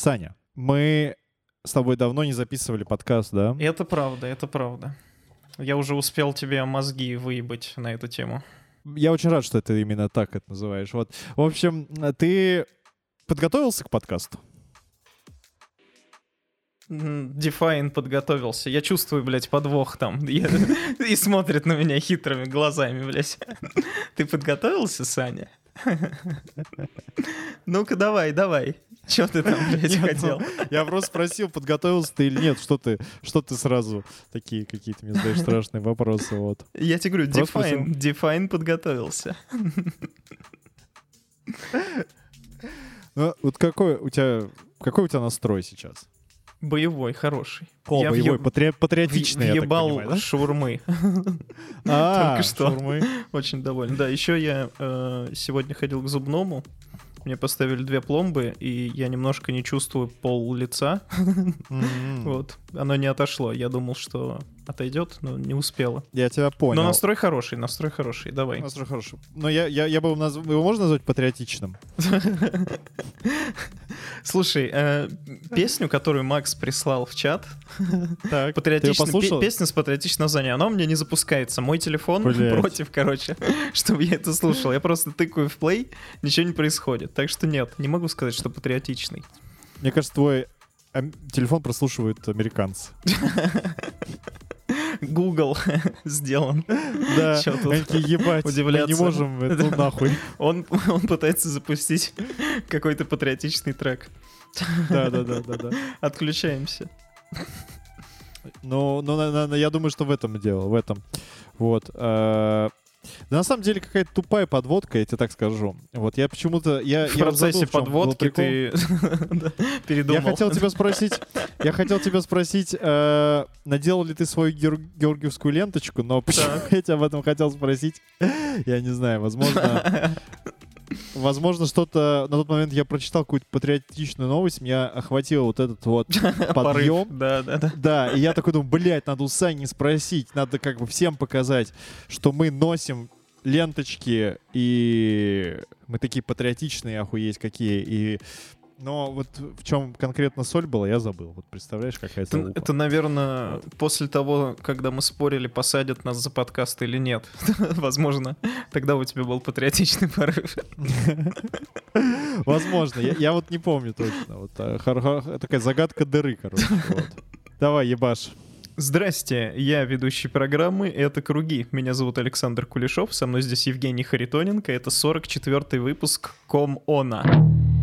Саня, мы с тобой давно не записывали подкаст, да? Это правда, это правда. Я уже успел тебе мозги выебать на эту тему. Я очень рад, что ты именно так это называешь. Вот. В общем, ты подготовился к подкасту? Дефайн подготовился. Я чувствую, блядь, подвох там. И смотрит на меня хитрыми глазами, блядь. Ты подготовился, Саня? Ну-ка, давай, давай. Что ты там, блядь, нет, хотел? Ну, я просто спросил, подготовился ты или нет. Что ты, что ты сразу такие какие-то мне задаешь страшные вопросы, вот. Я тебе говорю, Define, Define подготовился. Ну, вот какой у тебя, какой у тебя настрой сейчас? Боевой, хороший. О, я боевой, въеб... патри... патриотичный, я так понимаю, да? шаурмы. А, Только что. Очень доволен. Да, еще я э, сегодня ходил к зубному. Мне поставили две пломбы, и я немножко не чувствую пол лица. Вот. Оно не отошло. Я думал, что отойдет, но не успела. Я тебя понял. Но настрой хороший, настрой хороший, давай. Настрой хороший. Но я, я, я бы наз... его можно назвать патриотичным? Слушай, э, песню, которую Макс прислал в чат, так, песню с патриотичным названием, она у меня не запускается. Мой телефон против, короче, чтобы я это слушал. Я просто тыкаю в плей, ничего не происходит. Так что нет, не могу сказать, что патриотичный. Мне кажется, твой телефон прослушивают американцы. Google сделан. Да, они такие, ебать, мы не можем, это нахуй. Он, он пытается запустить какой-то патриотичный трек. Да-да-да. Отключаемся. Ну, ну, я думаю, что в этом дело, в этом. Вот. Да на самом деле какая-то тупая подводка, я тебе так скажу. Вот я почему-то... Я, в я процессе забыл, подводки ты передумал. Я хотел тебя спросить, я хотел тебя спросить, э, наделал ли ты свою георгиевскую ленточку, но почему я тебя об этом хотел спросить, я не знаю, возможно... Возможно, что-то на тот момент я прочитал какую-то патриотичную новость, меня охватил вот этот вот подъем. Да, да, да. Да, и я такой думаю, блядь, надо у Сани спросить, надо как бы всем показать, что мы носим ленточки, и мы такие патриотичные, охуеть какие, и но вот в чем конкретно соль была, я забыл. Вот представляешь, какая это лупа. Это, наверное, вот. после того, когда мы спорили, посадят нас за подкаст или нет. Возможно, тогда у тебя был патриотичный порыв. Возможно. Я вот не помню точно. Вот а, такая загадка дыры, короче. Давай, ебаш. Здрасте, я ведущий программы «Это круги». Меня зовут Александр Кулешов, со мной здесь Евгений Харитоненко. Это 44-й выпуск «Ком-Она». Женя,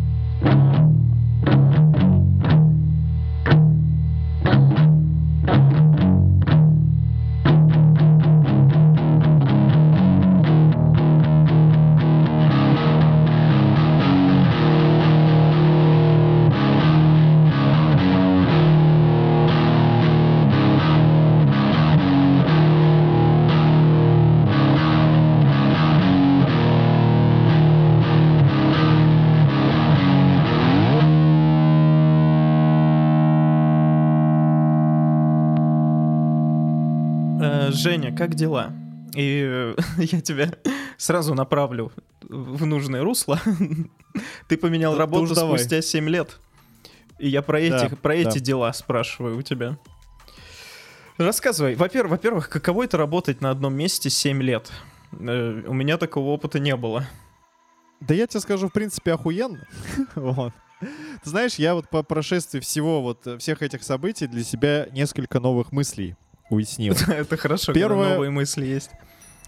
как дела? И э, я тебя сразу направлю в нужное русло. Ты поменял да, работу спустя давай. 7 лет. И я про, этих, да, про да. эти дела спрашиваю у тебя. Рассказывай. Во-первых, во-первых, каково это работать на одном месте 7 лет? Э, у меня такого опыта не было. Да я тебе скажу, в принципе, охуенно. вот. Ты знаешь, я вот по прошествии всего вот всех этих событий для себя несколько новых мыслей уяснил. Это хорошо, Первое... новые мысли есть.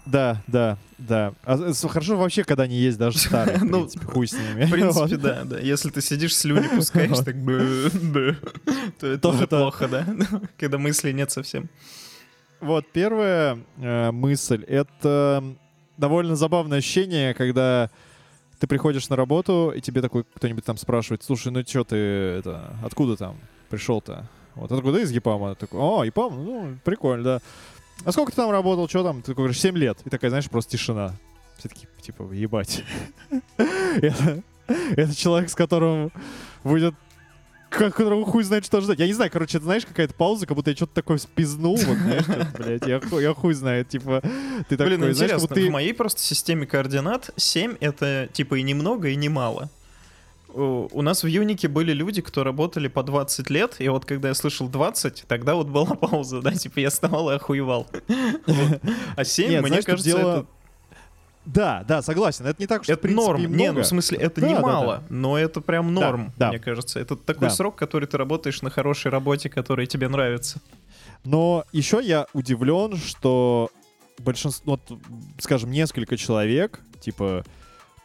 Да, да, да. А, хорошо вообще, когда они есть даже старые, в ну, принципе, хуй с ними. В принципе, да, да. Если ты сидишь, слюни пускаешь, так бы, то это уже плохо, да? Когда мыслей нет совсем. Вот, первая э, мысль — это довольно забавное ощущение, когда ты приходишь на работу, и тебе такой кто-нибудь там спрашивает, слушай, ну что ты, это, откуда там пришел-то? Вот, откуда из Япама? Такой, о, Япам, ну, прикольно, да. А сколько ты там работал, что там? Ты такой говоришь, 7 лет. И такая, знаешь, просто тишина. Все таки типа, ебать. Это человек, с которым будет которого хуй знает, что ждать. Я не знаю, короче, это, знаешь, какая-то пауза, как будто я что-то такое спизнул, вот, знаешь, блядь, я, хуй, я хуй знает, типа, ты такой, Блин, знаешь, интересно, ты... в моей просто системе координат 7 — это, типа, и немного, и немало. У нас в Юнике были люди, кто работали по 20 лет, и вот когда я слышал 20, тогда вот была пауза, да, типа я вставал и охуевал. А 7, мне кажется, это... Да, да, согласен. Это не так, что это норм. Много. Не, ну в смысле, это да, не да, мало, да. но это прям норм, да, да. мне кажется. Это такой да. срок, который ты работаешь на хорошей работе, который тебе нравится. Но еще я удивлен, что большинство, вот, скажем, несколько человек, типа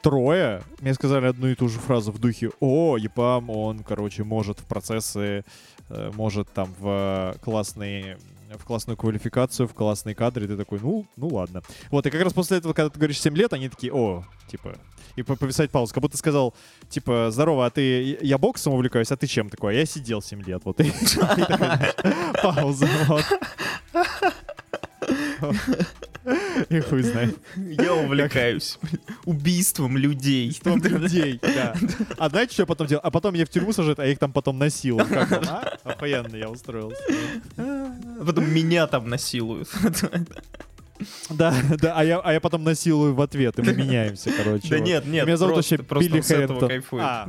трое мне сказали одну и ту же фразу в духе «О, ЕПАМ, он, короче, может в процессы, э, может там в классные в классную квалификацию, в классные кадры, и ты такой, ну, ну ладно. Вот, и как раз после этого, когда ты говоришь 7 лет, они такие, о, типа, и повисать паузу. Как будто сказал, типа, здорово, а ты, я боксом увлекаюсь, а ты чем такой? А я сидел 7 лет, вот. Пауза, вот. И хуй знает. Я увлекаюсь убийством людей. Убийством людей, да. А знаете, что я потом делал? А потом меня в тюрьму сажают, а их там потом насилуют. Как вам, а? Охуенно я устроился. Потом меня там насилуют. Да, да, а я, а я потом насилую в ответ, и мы меняемся, короче. Да вот. нет, нет, Меня зовут вообще Билли Хэррингтон. А,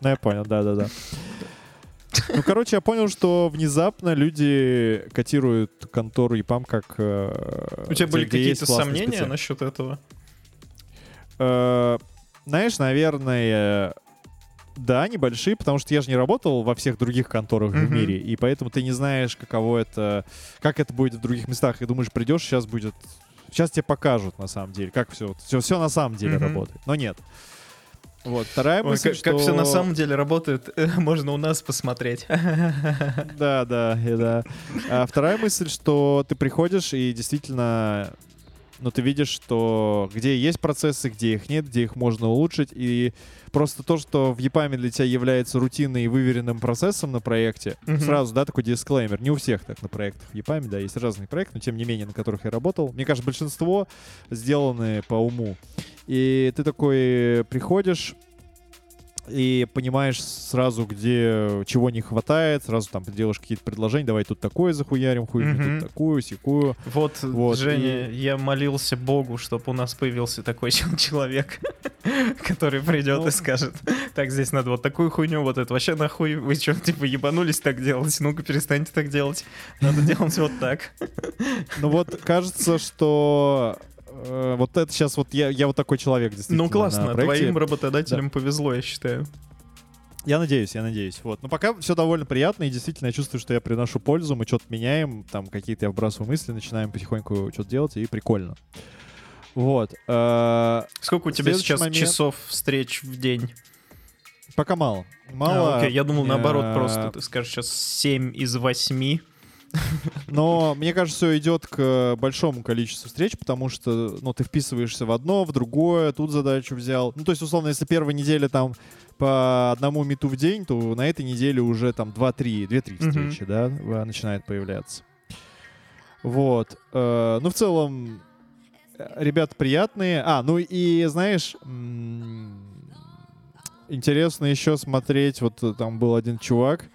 ну я понял, да-да-да. Ну, короче, я понял, что внезапно люди котируют контору ЕПАМ как... Э, У тебя были какие-то сомнения специалист. насчет этого? Э, знаешь, наверное, да, небольшие, потому что я же не работал во всех других конторах mm-hmm. в мире, и поэтому ты не знаешь, каково это, как это будет в других местах. И думаешь, придешь, сейчас будет, сейчас тебе покажут на самом деле, как все, все, все на самом деле mm-hmm. работает. Но нет. Вот, вторая Ой, мысль, как, что... как все на самом деле работает, можно у нас посмотреть. Да, да, и да. А вторая мысль, что ты приходишь и действительно, ну, ты видишь, что где есть процессы, где их нет, где их можно улучшить, и просто то, что в EPAM для тебя является рутинным и выверенным процессом на проекте, mm-hmm. сразу, да, такой дисклеймер. Не у всех так на проектах в EPAM, да, есть разные проекты, но тем не менее, на которых я работал. Мне кажется, большинство сделаны по уму. И ты такой приходишь, и понимаешь сразу, где чего не хватает, сразу там делаешь какие-то предложения, давай тут такое захуярим, хуй mm-hmm. тут такую, секую. Вот, вот Женя, и... я молился Богу, чтобы у нас появился такой человек, который придет ну... и скажет, так, здесь надо вот такую хуйню, вот это вообще нахуй, вы что, типа, ебанулись так делать? Ну-ка, перестаньте так делать. Надо делать вот так. Ну вот, кажется, что э, вот это сейчас вот я, я вот такой человек, действительно. Ну классно, твоим работодателям да. повезло, я считаю. Я надеюсь, я надеюсь. Вот. Но пока все довольно приятно, и действительно я чувствую, что я приношу пользу, мы что-то меняем, там какие-то я вбрасываю мысли, начинаем потихоньку что-то делать, и прикольно. Вот. Э, Сколько у тебя сейчас момент... часов встреч в день? Пока мало. Мало. А, окей, я думал наоборот э, просто. Ты скажешь сейчас 7 из 8. Но мне кажется, все идет к большому количеству встреч, потому что ну, ты вписываешься в одно, в другое, тут задачу взял. Ну, то есть, условно, если первая неделя там по одному мету в день, то на этой неделе уже там 2-3, 2-3 встречи, mm-hmm. да, начинает появляться. Вот. Э, ну, в целом, ребята приятные. А, ну и, знаешь, интересно еще смотреть, вот там был один чувак,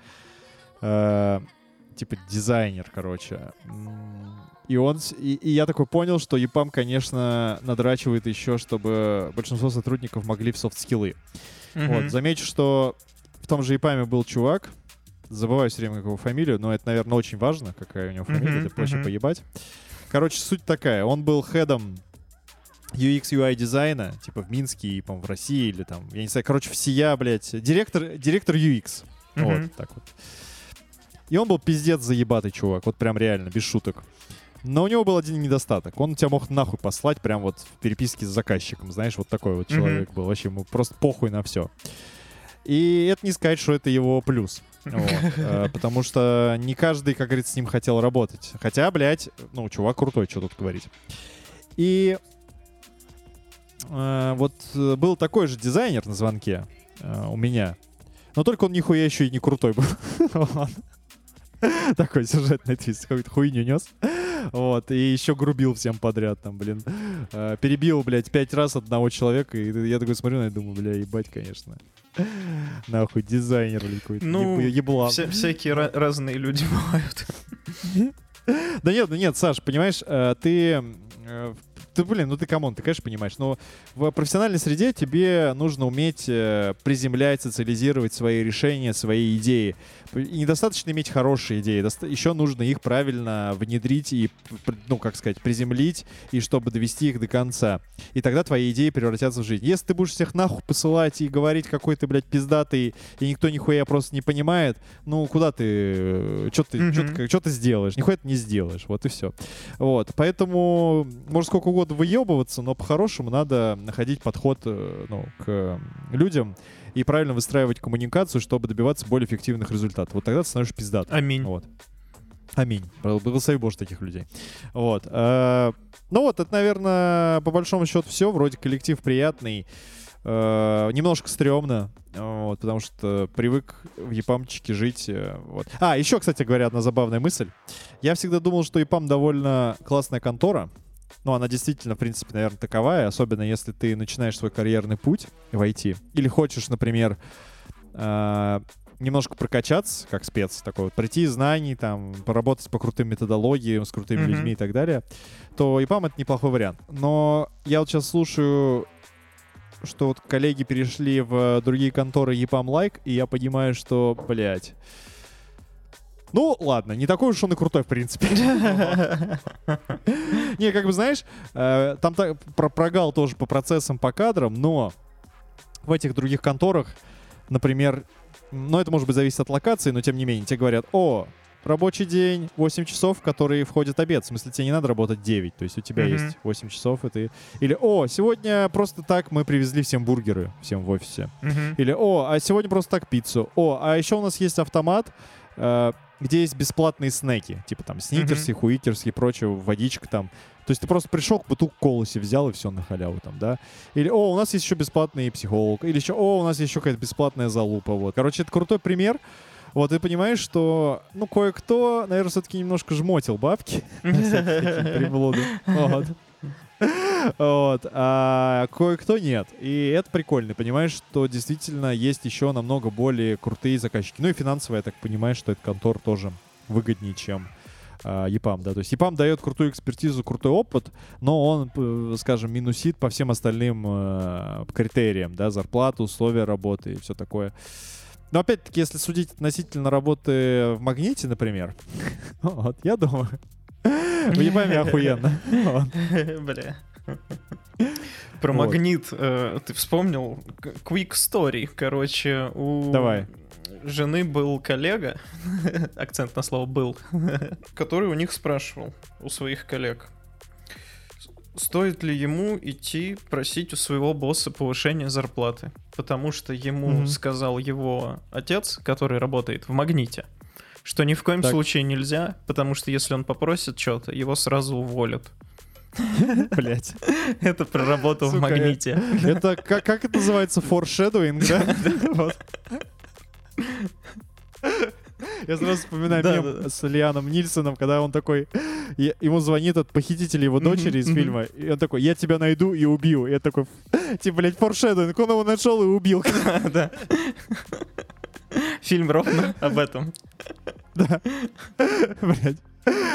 э, типа дизайнер, короче. И он, и, и я такой понял, что EPAM, конечно, надрачивает еще, чтобы большинство сотрудников могли в софт-скиллы. Mm-hmm. Вот, замечу, что в том же EPAM был чувак, забываю все время его фамилию, но это, наверное, очень важно, какая у него фамилия, mm-hmm. это проще mm-hmm. поебать. Короче, суть такая, он был хедом UX UI дизайна, типа в Минске и, по в России или там, я не знаю, короче, всея, блядь, директор, директор UX. Mm-hmm. Вот, так вот. И он был пиздец заебатый чувак, вот прям реально, без шуток. Но у него был один недостаток. Он тебя мог нахуй послать прям вот в переписке с заказчиком. Знаешь, вот такой вот человек mm-hmm. был. Вообще ему просто похуй на все. И это не сказать, что это его плюс. Вот, э, потому что не каждый, как говорится, с ним хотел работать. Хотя, блядь, ну, чувак крутой, что тут говорить. И э, вот э, был такой же дизайнер на звонке у меня. Но только он нихуя еще и не крутой был. Такой сюжетный твист, какую-то хуйню нес. Вот, и еще грубил всем подряд там, блин. Э, перебил, блядь, пять раз одного человека, и я такой смотрю на это думаю, бля, ебать, конечно. Нахуй, дизайнер или какой-то ну, еблан. Вся, всякие разные люди бывают. Да нет, ну нет, Саш, понимаешь, э, ты, э, ты блин, ну ты come on, ты, конечно, понимаешь. Но в профессиональной среде тебе нужно уметь приземлять, социализировать свои решения, свои идеи. Недостаточно иметь хорошие идеи, еще нужно их правильно внедрить и, ну, как сказать, приземлить, и чтобы довести их до конца. И тогда твои идеи превратятся в жизнь. Если ты будешь всех нахуй посылать и говорить, какой ты, блядь, пиздатый, и никто нихуя просто не понимает, ну, куда ты, что ты, mm-hmm. что ты сделаешь? Нихуя ты не сделаешь, вот и все. Вот, поэтому можно сколько угодно выебываться, но по-хорошему надо находить подход, э, ну, к людям, и правильно выстраивать коммуникацию, чтобы добиваться более эффективных результатов. Вот тогда ты становишься пиздатым. Аминь. Вот. Аминь. Благослови Боже таких людей. Вот. Э, ну вот, это, наверное, по большому счету все. Вроде коллектив приятный. Э, немножко стрёмно, вот, потому что привык в Япамчике жить. Э, вот. А, еще, кстати говоря, одна забавная мысль. Я всегда думал, что Япам довольно классная контора. Ну, она действительно, в принципе, наверное, таковая, особенно если ты начинаешь свой карьерный путь в IT. Или хочешь, например, э, немножко прокачаться, как спец, такой вот, прийти знаний, там, поработать по крутым методологиям, с крутыми mm-hmm. людьми и так далее, то ИПАМ — это неплохой вариант. Но я вот сейчас слушаю что вот коллеги перешли в другие конторы EPAM Like, и я понимаю, что, блядь, ну, ладно, не такой уж он и крутой, в принципе. Не, как бы, знаешь, э, там прогал тоже по процессам, по кадрам, но в этих других конторах, например, ну, это может быть зависит от локации, но тем не менее, тебе говорят, о, рабочий день 8 часов, в которые входит обед. В смысле, тебе не надо работать 9. То есть у тебя mm-hmm. есть 8 часов, и ты... Или, о, сегодня просто так мы привезли всем бургеры, всем в офисе. Mm-hmm. Или, о, а сегодня просто так пиццу. О, а еще у нас есть автомат, э, где есть бесплатные снеки. Типа там сникерсы, mm-hmm. хуитерсы и прочее, водичка там. То есть ты просто пришел, к бутылку колоси взял и все на халяву там, да? Или, о, у нас есть еще бесплатный психолог. Или еще, о, у нас есть еще какая-то бесплатная залупа. Вот. Короче, это крутой пример. Вот, ты понимаешь, что, ну, кое-кто, наверное, все-таки немножко жмотил бабки. Приблуды. Вот. Вот. А кое-кто нет. И это прикольно. Понимаешь, что действительно есть еще намного более крутые заказчики. Ну и финансово, я так понимаю, что этот контор тоже выгоднее, чем uh, EPAM, да, то есть EPAM дает крутую экспертизу, крутой опыт, но он, э, скажем, минусит по всем остальным uh, критериям, да, зарплату, условия работы и все такое. Но опять-таки, если судить относительно работы в магните, например, вот, я думаю, в Япаме охуенно. Бля. Про магнит э, ты вспомнил? Quick story. Короче, у Давай. жены был коллега, акцент на слово был, который у них спрашивал, у своих коллег, стоит ли ему идти просить у своего босса повышения зарплаты, потому что ему mm-hmm. сказал его отец, который работает в магните, что ни в коем так. случае нельзя, потому что если он попросит что-то, его сразу уволят. Блять. Это про работу в магните. Это как, как это называется? Foreshadowing, да? Я сразу вспоминаю да, мем да. с Лианом Нильсоном, когда он такой, ему звонит от похитителя его дочери из фильма, и он такой, я тебя найду и убью. И я такой, типа, блядь, форшедовинг, он его нашел и убил. Да. Фильм ровно об этом. Да. Блядь.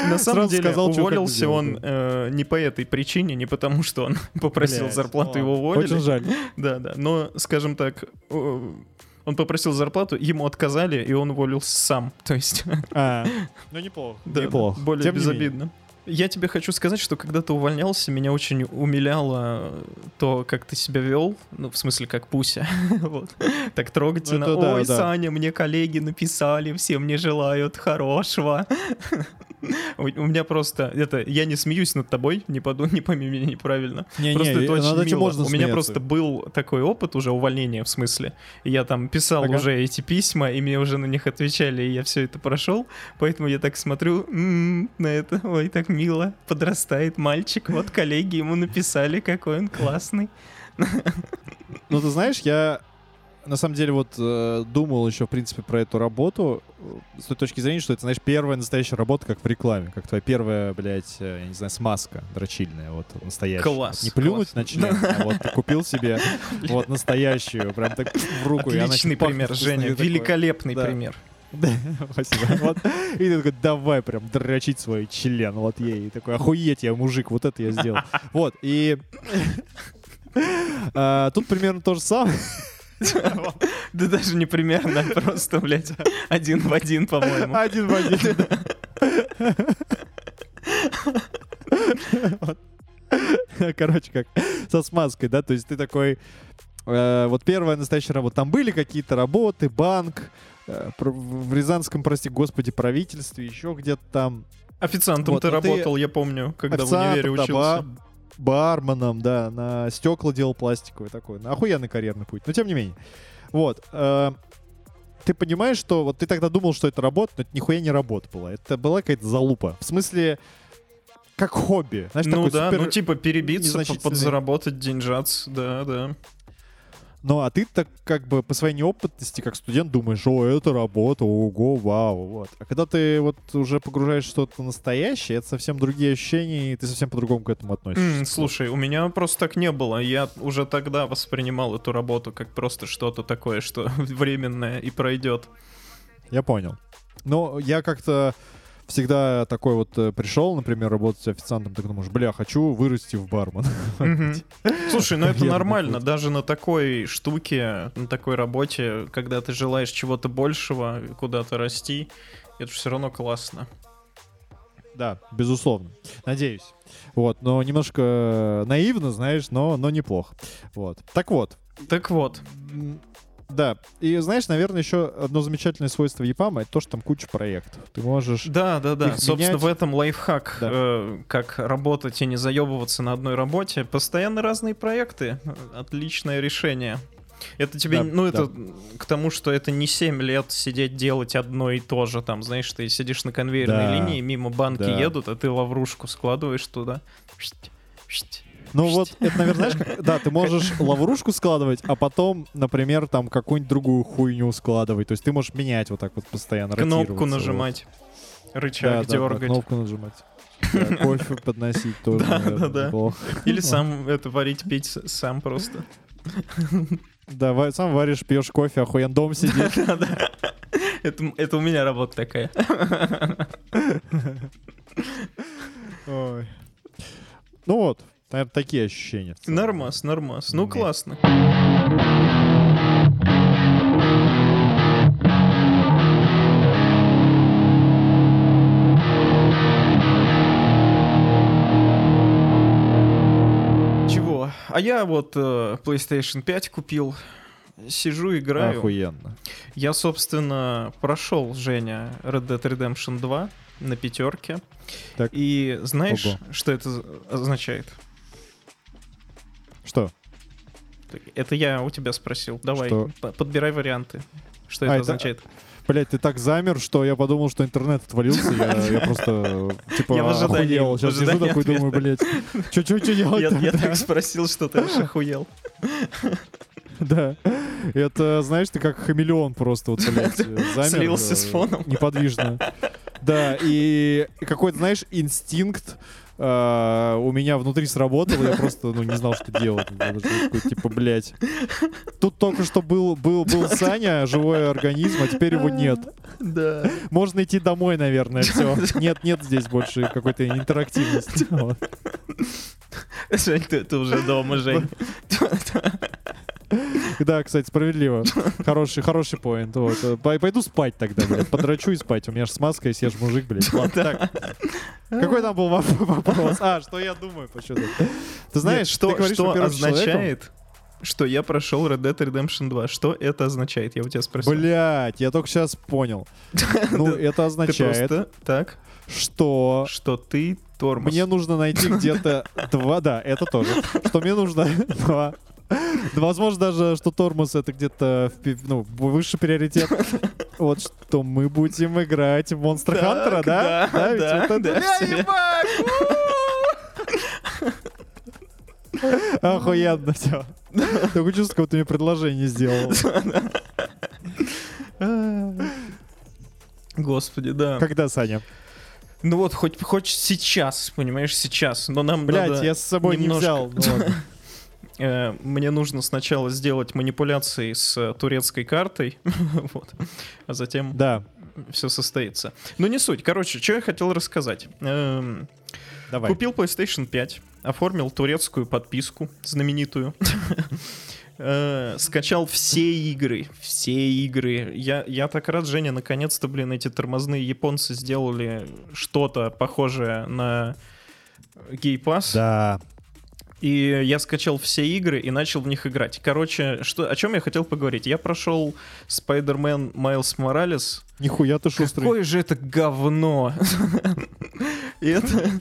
На самом деле сказал, уволился он э, не по этой причине, не потому что он попросил Блядь, зарплату, его уволили. Очень жаль. Да, да. Но, скажем так, он попросил зарплату, ему отказали, и он уволился сам. То есть... А, ну неплохо. Да, неплохо. Более Тем безобидно. Я тебе хочу сказать, что когда ты увольнялся, меня очень умиляло то, как ты себя вел, ну, в смысле, как Пуся, вот, так трогательно. Ну, Ой, да, Саня, мне коллеги написали, все мне желают хорошего. У меня просто, это, я не смеюсь над тобой, не, поду, не пойми меня неправильно. Не, просто не, это очень мило. Можно У меня просто был такой опыт уже увольнения, в смысле. Я там писал ага. уже эти письма, и мне уже на них отвечали, и я все это прошел. Поэтому я так смотрю м-м, на это, ой, так мило, подрастает мальчик, вот коллеги ему написали, какой он классный. Ну, ты знаешь, я на самом деле вот э, думал еще, в принципе, про эту работу э, с той точки зрения, что это, знаешь, первая настоящая работа, как в рекламе, как твоя первая, блядь, э, я не знаю, смазка дрочильная, вот настоящая. Класс. Не плюнуть на член, а вот ты купил себе вот настоящую, прям так в руку. Отличный пример, Женя, великолепный пример. Спасибо. Вот. И ты такой, давай прям дрочить свой член. Вот ей. такой, охуеть, я мужик, вот это я сделал. Вот, и... А, тут примерно то же самое. Да даже не примерно, а просто, блядь, один в один, по-моему. Один в один, Короче, как со смазкой, да, то есть ты такой, э, вот первая настоящая работа, там были какие-то работы, банк, э, в Рязанском, прости господи, правительстве, еще где-то там. Официантом вот, ты работал, ты... я помню, когда в универе учился. Да, барменом, да, на стекла делал пластиковый такой. На охуенный карьерный путь. Но тем не менее. Вот. Э, ты понимаешь, что вот ты тогда думал, что это работа, но это нихуя не работа была. Это была какая-то залупа. В смысле, как хобби. Знаешь, ну да, супер... ну типа перебиться, подзаработать деньжац, да, да. Ну, а ты так как бы по своей неопытности, как студент, думаешь, о, это работа, ого, вау, вот. А когда ты вот уже погружаешь что-то настоящее, это совсем другие ощущения, и ты совсем по-другому к этому относишься. Mm, слушай, у меня просто так не было. Я уже тогда воспринимал эту работу как просто что-то такое, что временное и пройдет. Я понял. Но я как-то всегда такой вот э, пришел, например, работать официантом, ты думаешь, бля, хочу вырасти в бармен. Слушай, ну это нормально, даже на такой штуке, на такой работе, когда ты желаешь чего-то большего, куда-то расти, это все равно классно. Да, безусловно. Надеюсь. Вот, но немножко наивно, знаешь, но, но неплохо. Вот. Так вот. Так вот. Да, и знаешь, наверное, еще одно замечательное свойство EPAM это то, что там куча проектов. Ты можешь. Да, да, да. Собственно, менять. в этом лайфхак, да. э, как работать и не заебываться на одной работе. Постоянно разные проекты. Отличное решение. Это тебе, да, ну, это да. к тому, что это не 7 лет сидеть делать одно и то же. Там, знаешь, ты сидишь на конвейерной да. линии, мимо банки да. едут, а ты лаврушку складываешь туда. Ну вот, это, наверное, знаешь, как, да, ты можешь лаврушку складывать, а потом, например, там какую-нибудь другую хуйню складывать. То есть ты можешь менять вот так вот постоянно, Кнопку нажимать, вот. рычаг да, дергать. Да, кнопку нажимать. Да, кофе подносить тоже, да, наверное, да, да. Или сам это варить, пить сам просто. Да, сам варишь, пьешь кофе, охуен дом сидишь. Это, это у меня работа такая. Ой. Ну вот, Наверное, такие ощущения. Нормас, нормас. Ну, классно. Чего? А я вот э, PlayStation 5 купил. Сижу, играю. Охуенно. Я, собственно, прошел, Женя, Red Dead Redemption 2 на пятерке. Так. И знаешь, Ого. что это означает? Что? Это я у тебя спросил. Давай, что? подбирай варианты. Что а, это, это означает? Блять, ты так замер, что я подумал, что интернет отвалился. Я, я просто, типа, я охуел. Сейчас сижу такой, ответа. думаю, блядь, что что что делать Я, я так спросил, что ты аж охуел. Да. Это, знаешь, ты как хамелеон просто вот, блядь, замер. Слился с фоном. Неподвижно. Да, и какой-то, знаешь, инстинкт Uh, у меня внутри сработало, я просто, ну, не знал, что делать. Такой, типа, блядь. Тут только что был, был, был Саня, живой организм, а теперь его нет. Да. Можно идти домой, наверное, все. Нет, нет здесь больше какой-то интерактивности. Жень, ты, ты уже дома, Жень. Да, кстати, справедливо. Хороший, хороший поинт. Вот. Пойду спать тогда, блядь. Подрачу и спать. У меня же смазка, если я же мужик, блядь. Ладно, так. Какой там был вопрос? А, что я думаю по счету? Ты знаешь, что, ты что означает, что я прошел Red Dead Redemption 2. Что это означает? Я у тебя спросил. Блять, я только сейчас понял. Ну, это означает... Так. Что... Что ты тормоз. Мне нужно найти где-то два... Да, это тоже. Что мне нужно два Возможно даже, что тормоз это где-то ну, высший приоритет. Вот что мы будем играть в Monster Hunter, да? Да, да, да. да Охуенно все. Такое чувство, как ты мне предложение сделал. Господи, да. Когда, Саня? Ну вот, хоть, хоть сейчас, понимаешь, сейчас. Но нам Блять, надо я с собой немножко... не взял. Ну, Э, мне нужно сначала сделать манипуляции с турецкой картой, вот, а затем да. все состоится. Но не суть. Короче, что я хотел рассказать. Эм, Давай. Купил PlayStation 5, оформил турецкую подписку знаменитую. Э, скачал все игры, все игры. Я, я так рад, Женя, наконец-то, блин, эти тормозные японцы сделали что-то похожее на Gay Pass. Да. И я скачал все игры и начал в них играть. Короче, что, о чем я хотел поговорить? Я прошел Spider-Man Miles Morales. Нихуя ты шустрый. Какое же это говно! И это...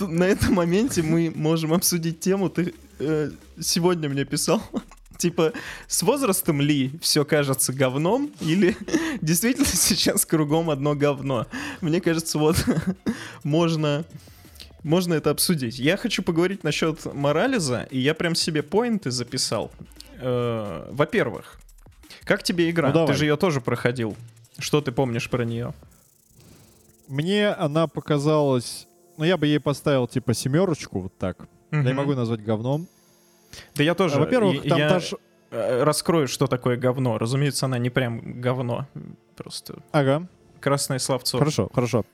На этом моменте мы можем обсудить тему. Ты э, сегодня мне писал типа, с возрастом ли все кажется говном, или действительно сейчас кругом одно говно? Мне кажется, вот можно, можно это обсудить. Я хочу поговорить насчет Морализа, и я прям себе поинты записал. Э, во-первых, как тебе игра? Ну, ты же ее тоже проходил. Что ты помнишь про нее? Мне она показалась... Ну, я бы ей поставил, типа, семерочку, вот так. Угу. Я не могу назвать говном. Да я тоже. А, во-первых, там я... даже... Э, раскрою, что такое говно. Разумеется, она не прям говно. Просто ага. красное словцо. Хорошо, хорошо.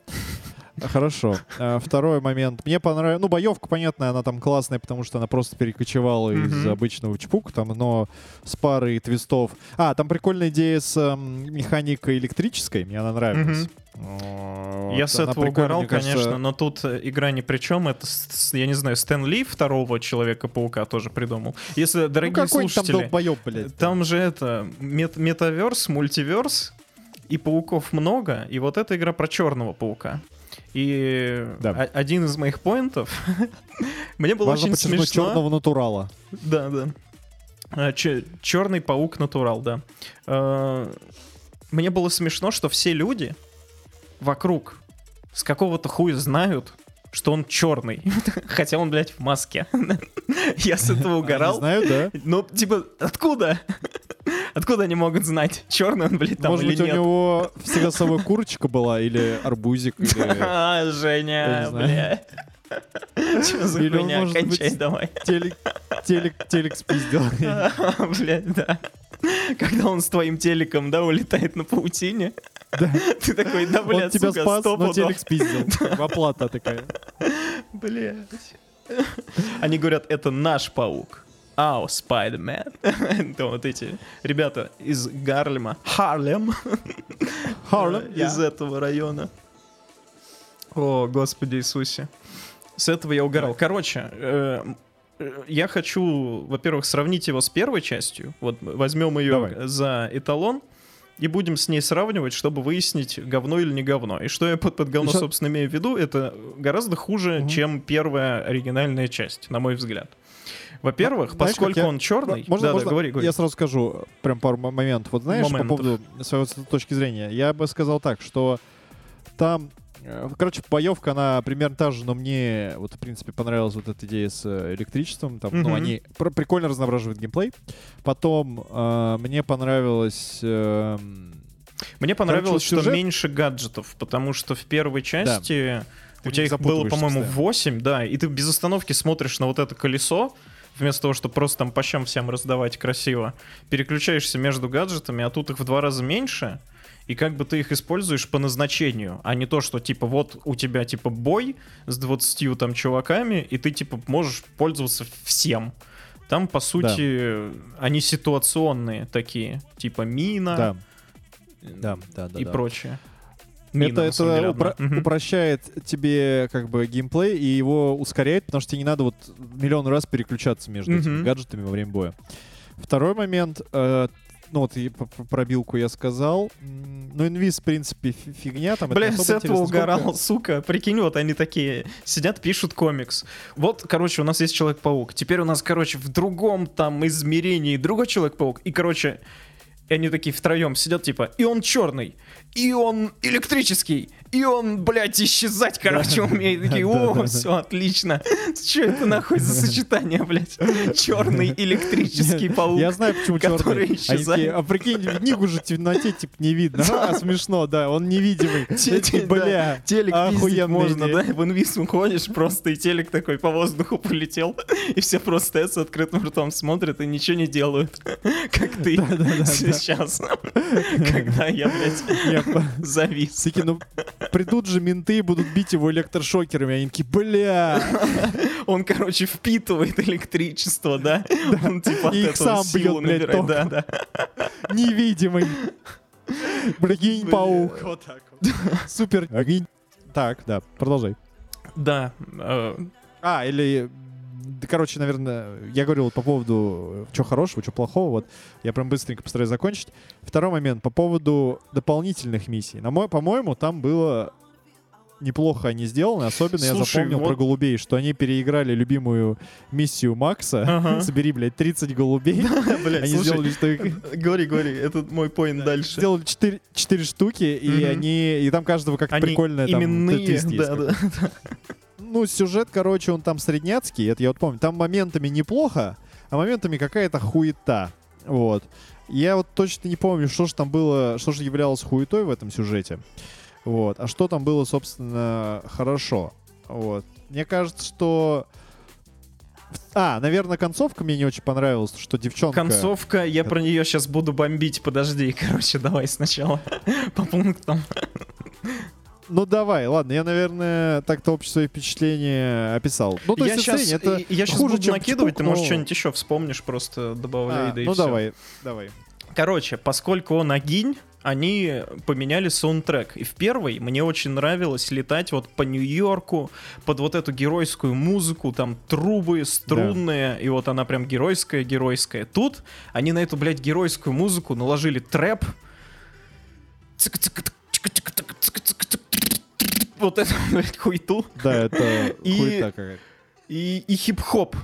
Хорошо. А, второй момент. Мне понравилось... Ну, боевка, понятно, она там классная, потому что она просто перекочевала mm-hmm. из обычного чпука, там, но с парой твистов. А, там прикольная идея с эм, механикой электрической, мне она нравилась. Mm-hmm. Я с этого угорал, конечно, кажется... но тут э, игра ни при чем. Это, я не знаю, Стэн Ли второго Человека-паука тоже придумал. Если, ну, дорогие ну, слушатели... там долбоеб, блядь. Там же это, мет- метаверс, мультиверс, и пауков много, и вот эта игра про черного паука. И да. один из моих поинтов, мне было Важно очень смешно. черного натурала. Да, да. А, черный паук натурал, да. А, мне было смешно, что все люди вокруг с какого-то хуя знают, что он черный. Хотя он, блядь, в маске. Я с этого угорал. Знаю, да. Ну, типа, откуда? Откуда они могут знать, черный он, блядь, там Может или быть, у него всегда с собой курочка была, или арбузик, или... А, Женя, блядь. Что за Или хуйня? Кончай давай. Телек, телек, телек спиздил. Блядь, да. Когда он с твоим телеком, да, улетает на паутине. Ты такой, да, блядь, Он тебя спас, но телек спиздил. Оплата такая. Блядь. Они говорят, это наш паук. Ау, Спайдермен. Это вот эти ребята из Гарлема. Харлем. Харлем. Из этого района. О, Господи Иисусе. С этого я угорал. Короче, э, э, я хочу, во-первых, сравнить его с первой частью. Вот возьмем ее Давай. за эталон и будем с ней сравнивать, чтобы выяснить, говно или не говно. И что я под, под говно, Еще... собственно, имею в виду, это гораздо хуже, угу. чем первая оригинальная часть, на мой взгляд. Во-первых, знаешь, поскольку я... он черный... Можно, да, можно... Да, говори, говори. Я сразу скажу прям пару моментов. Вот знаешь, Моментов. по поводу своей точки зрения, я бы сказал так, что там э, Короче, боевка, она примерно та же, но мне вот, в принципе, понравилась вот эта идея с э, электричеством. Там, mm-hmm. ну, они пр- прикольно разноображивают геймплей. Потом э, мне понравилось... Э, мне понравилось, Короче, что меньше гаджетов, потому что в первой части да. у тебя их было, по-моему, 8, да, и ты без остановки смотришь на вот это колесо, вместо того, чтобы просто там по щам всем раздавать красиво, переключаешься между гаджетами, а тут их в два раза меньше, и как бы ты их используешь по назначению, а не то, что типа вот у тебя типа бой с 20 там чуваками, и ты типа можешь пользоваться всем. Там, по сути, да. они ситуационные такие, типа мина да. Да, да, да, и да. прочее. Мина, это это упро- угу. упрощает тебе как бы геймплей и его ускоряет, потому что тебе не надо вот миллион раз переключаться между угу. этими гаджетами во время боя. Второй момент, э, ну вот и про билку я сказал. Ну, инвиз, в принципе, фигня. Там Бля, с этого угорал, сколько... сука. Прикинь, вот они такие сидят, пишут комикс. Вот, короче, у нас есть Человек-паук. Теперь у нас, короче, в другом там измерении другой Человек-паук. И, короче, и они такие втроем сидят, типа, и он черный, и он электрический, и он, блядь, исчезать, короче, умеет. Такие, о, все, отлично. Что это нахуй за сочетание, блядь? Черный электрический паук. Я знаю, почему черный. Исчезает. А прикинь, книгу же в темноте, типа, не видно. А, смешно, да, он невидимый. Бля, телек можно, да? В инвиз уходишь просто, и телек такой по воздуху полетел, и все просто стоят с открытым ртом, смотрят и ничего не делают. Как ты сейчас. Когда я, блядь... Завис. Такие, ну, придут же менты и будут бить его электрошокерами. Они такие, бля. Он, короче, впитывает электричество, да? Он типа их сам бьет, блядь, Да, да. Невидимый. Прикинь, паук. Вот так вот. Супер. Так, да, продолжай. Да. Э, а, или короче, наверное, я говорил вот по поводу что хорошего, что плохого. Вот я прям быстренько постараюсь закончить. Второй момент по поводу дополнительных миссий. На мой, по-моему, там было неплохо они сделаны. Особенно Слушай, я запомнил вот... про голубей, что они переиграли любимую миссию Макса. Ага. Собери, блядь, 30 голубей. Они сделали, что их... Говори, говори, это мой поинт дальше. Сделали 4, 4 штуки, и они... И там каждого как-то прикольно там именные, да, да ну, сюжет, короче, он там средняцкий, это я вот помню. Там моментами неплохо, а моментами какая-то хуета. Вот. Я вот точно не помню, что же там было, что же являлось хуетой в этом сюжете. Вот. А что там было, собственно, хорошо. Вот. Мне кажется, что... А, наверное, концовка мне не очень понравилась, что девчонка... Концовка, я про нее сейчас буду бомбить, подожди, короче, давай сначала по пунктам. Ну давай, ладно, я, наверное, так-то общие свои впечатления описал. Ну, то я есть, сейчас, это я сейчас хуже, буду чем накидывать, чпук, ты, может, но... что-нибудь еще вспомнишь, просто добавляй, а, да и Ну все. давай, давай. Короче, поскольку он агинь, они поменяли саундтрек. И в первой мне очень нравилось летать вот по Нью-Йорку под вот эту геройскую музыку, там трубы струнные, да. и вот она прям геройская-геройская. Тут они на эту, блядь, геройскую музыку наложили трэп, вот эту, блядь, хуйту. Да, это и, хуйта какая-то. И, и хип-хоп.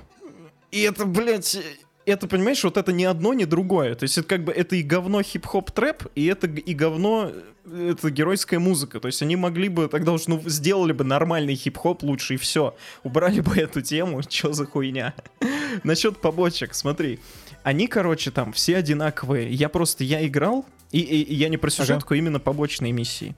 И это, блядь, это, понимаешь, вот это ни одно, ни другое. То есть это как бы это и говно хип-хоп трэп, и это и говно это геройская музыка. То есть они могли бы тогда уж, ну, сделали бы нормальный хип-хоп лучше, и все. Убрали бы эту тему, что за хуйня. Насчет побочек, смотри. Они, короче, там все одинаковые. Я просто, я играл, и, и, и я не про сюжетку, ага. именно побочные миссии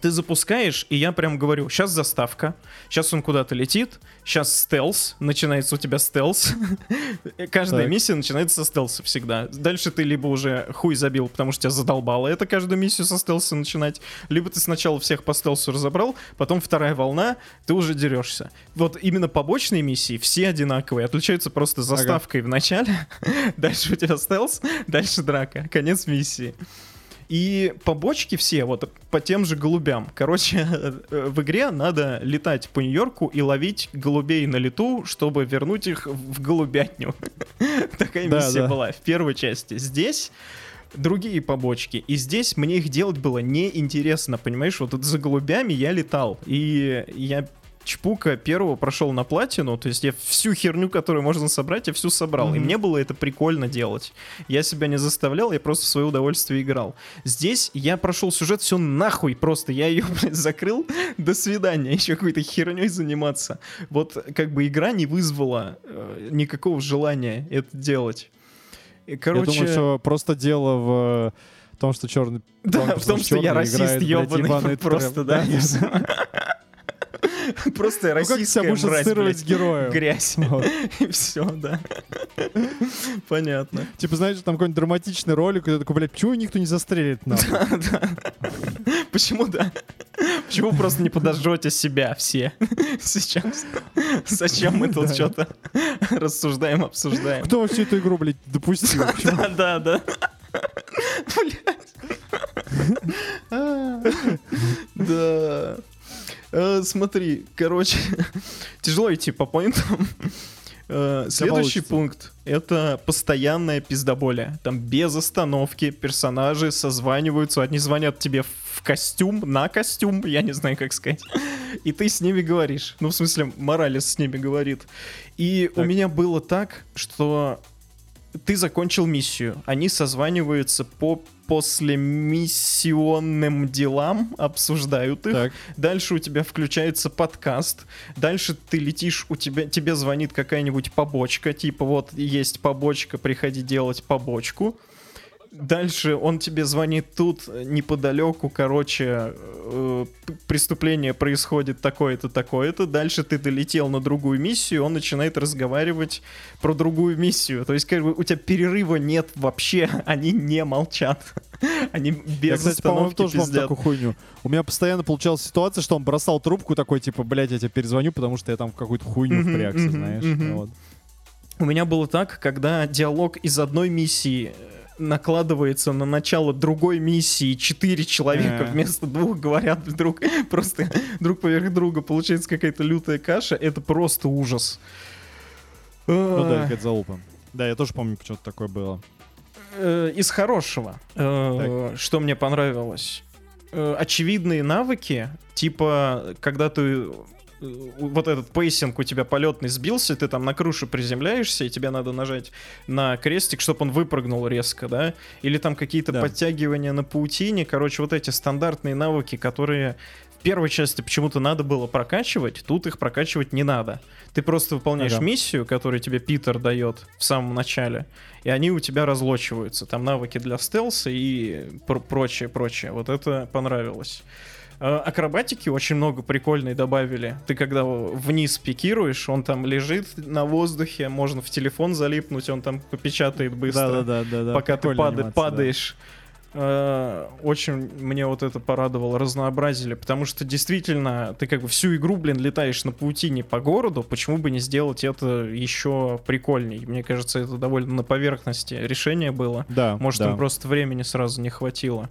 ты запускаешь, и я прям говорю, сейчас заставка, сейчас он куда-то летит, сейчас стелс, начинается у тебя стелс. Каждая так. миссия начинается со стелса всегда. Дальше ты либо уже хуй забил, потому что тебя задолбало это каждую миссию со стелса начинать, либо ты сначала всех по стелсу разобрал, потом вторая волна, ты уже дерешься. Вот именно побочные миссии все одинаковые, отличаются просто заставкой ага. в начале, дальше у тебя стелс, дальше драка, конец миссии. И побочки все вот по тем же голубям. Короче, в игре надо летать по Нью-Йорку и ловить голубей на лету, чтобы вернуть их в голубятню. Такая миссия была в первой части. Здесь другие побочки. И здесь мне их делать было неинтересно, понимаешь? Вот за голубями я летал. И я Чпука первого прошел на платину, то есть я всю херню, которую можно собрать, я всю собрал. Mm-hmm. И мне было это прикольно делать. Я себя не заставлял, я просто в свое удовольствие играл. Здесь я прошел сюжет все нахуй просто. Я ее, блядь, закрыл. До свидания. Еще какой-то херней заниматься. Вот как бы игра не вызвала э, никакого желания это делать. И, короче... Я думаю, что просто дело в том, что черный... Да, в том, что я расист ебаный просто, да. Просто ну, российская как мразь, блядь, героя. Грязь. И все, да. Понятно. Типа, знаешь, там какой-нибудь драматичный ролик, и ты такой, блядь, почему никто не застрелит нас? Да, да. Почему, да? Почему просто не подожжете себя все сейчас? Зачем мы тут что-то рассуждаем, обсуждаем? Кто вообще эту игру, блядь, допустил? Да, да, да. Блядь. Да. Э, смотри, короче, тяжело идти по поинтам. Э, следующий пункт — это постоянная пиздоболие. Там без остановки персонажи созваниваются, они звонят тебе в костюм, на костюм, я не знаю, как сказать. И ты с ними говоришь. Ну, в смысле, Моралес с ними говорит. И так. у меня было так, что ты закончил миссию, они созваниваются по после миссионным делам, обсуждают их. Так. Дальше у тебя включается подкаст. Дальше ты летишь, у тебя тебе звонит какая-нибудь побочка, типа вот есть побочка, приходи делать побочку. Дальше он тебе звонит тут неподалеку, короче, э, преступление происходит такое-то, такое-то. Дальше ты долетел на другую миссию, он начинает разговаривать про другую миссию. То есть, как бы у тебя перерыва нет вообще, они не молчат. Они без Я, кстати, по-моему, тоже вам такую хуйню. У меня постоянно получалась ситуация, что он бросал трубку такой, типа, блядь, я тебе перезвоню, потому что я там в какую-то хуйню впрягся, знаешь. Вот. У меня было так, когда диалог из одной миссии э, накладывается на начало другой миссии четыре человека вместо двух говорят друг просто друг поверх друга получается какая-то лютая каша. Это просто ужас. Ну да какая-то залупа да я тоже помню что-то такое было. Э, из хорошего. Э, что мне понравилось? Очевидные навыки типа когда ты вот этот pacing у тебя полетный сбился, ты там на крышу приземляешься, и тебе надо нажать на крестик, чтобы он выпрыгнул резко, да? Или там какие-то да. подтягивания на паутине. Короче, вот эти стандартные навыки, которые в первой части почему-то надо было прокачивать, тут их прокачивать не надо. Ты просто выполняешь ага. миссию, которую тебе Питер дает в самом начале, и они у тебя разлочиваются. Там навыки для стелса и пр прочее, прочее. Вот это понравилось. Э, акробатики очень много прикольной добавили. Ты когда вниз пикируешь, он там лежит на воздухе, можно в телефон залипнуть, он там попечатает быстро, да, да, да, да, пока ты пад... падаешь. Да. Очень мне вот это порадовало, разнообразили, потому что действительно ты как бы всю игру, блин, летаешь на паутине по городу, почему бы не сделать это еще прикольней? Мне кажется, это довольно на поверхности решение было. Да. Может, да. им просто времени сразу не хватило.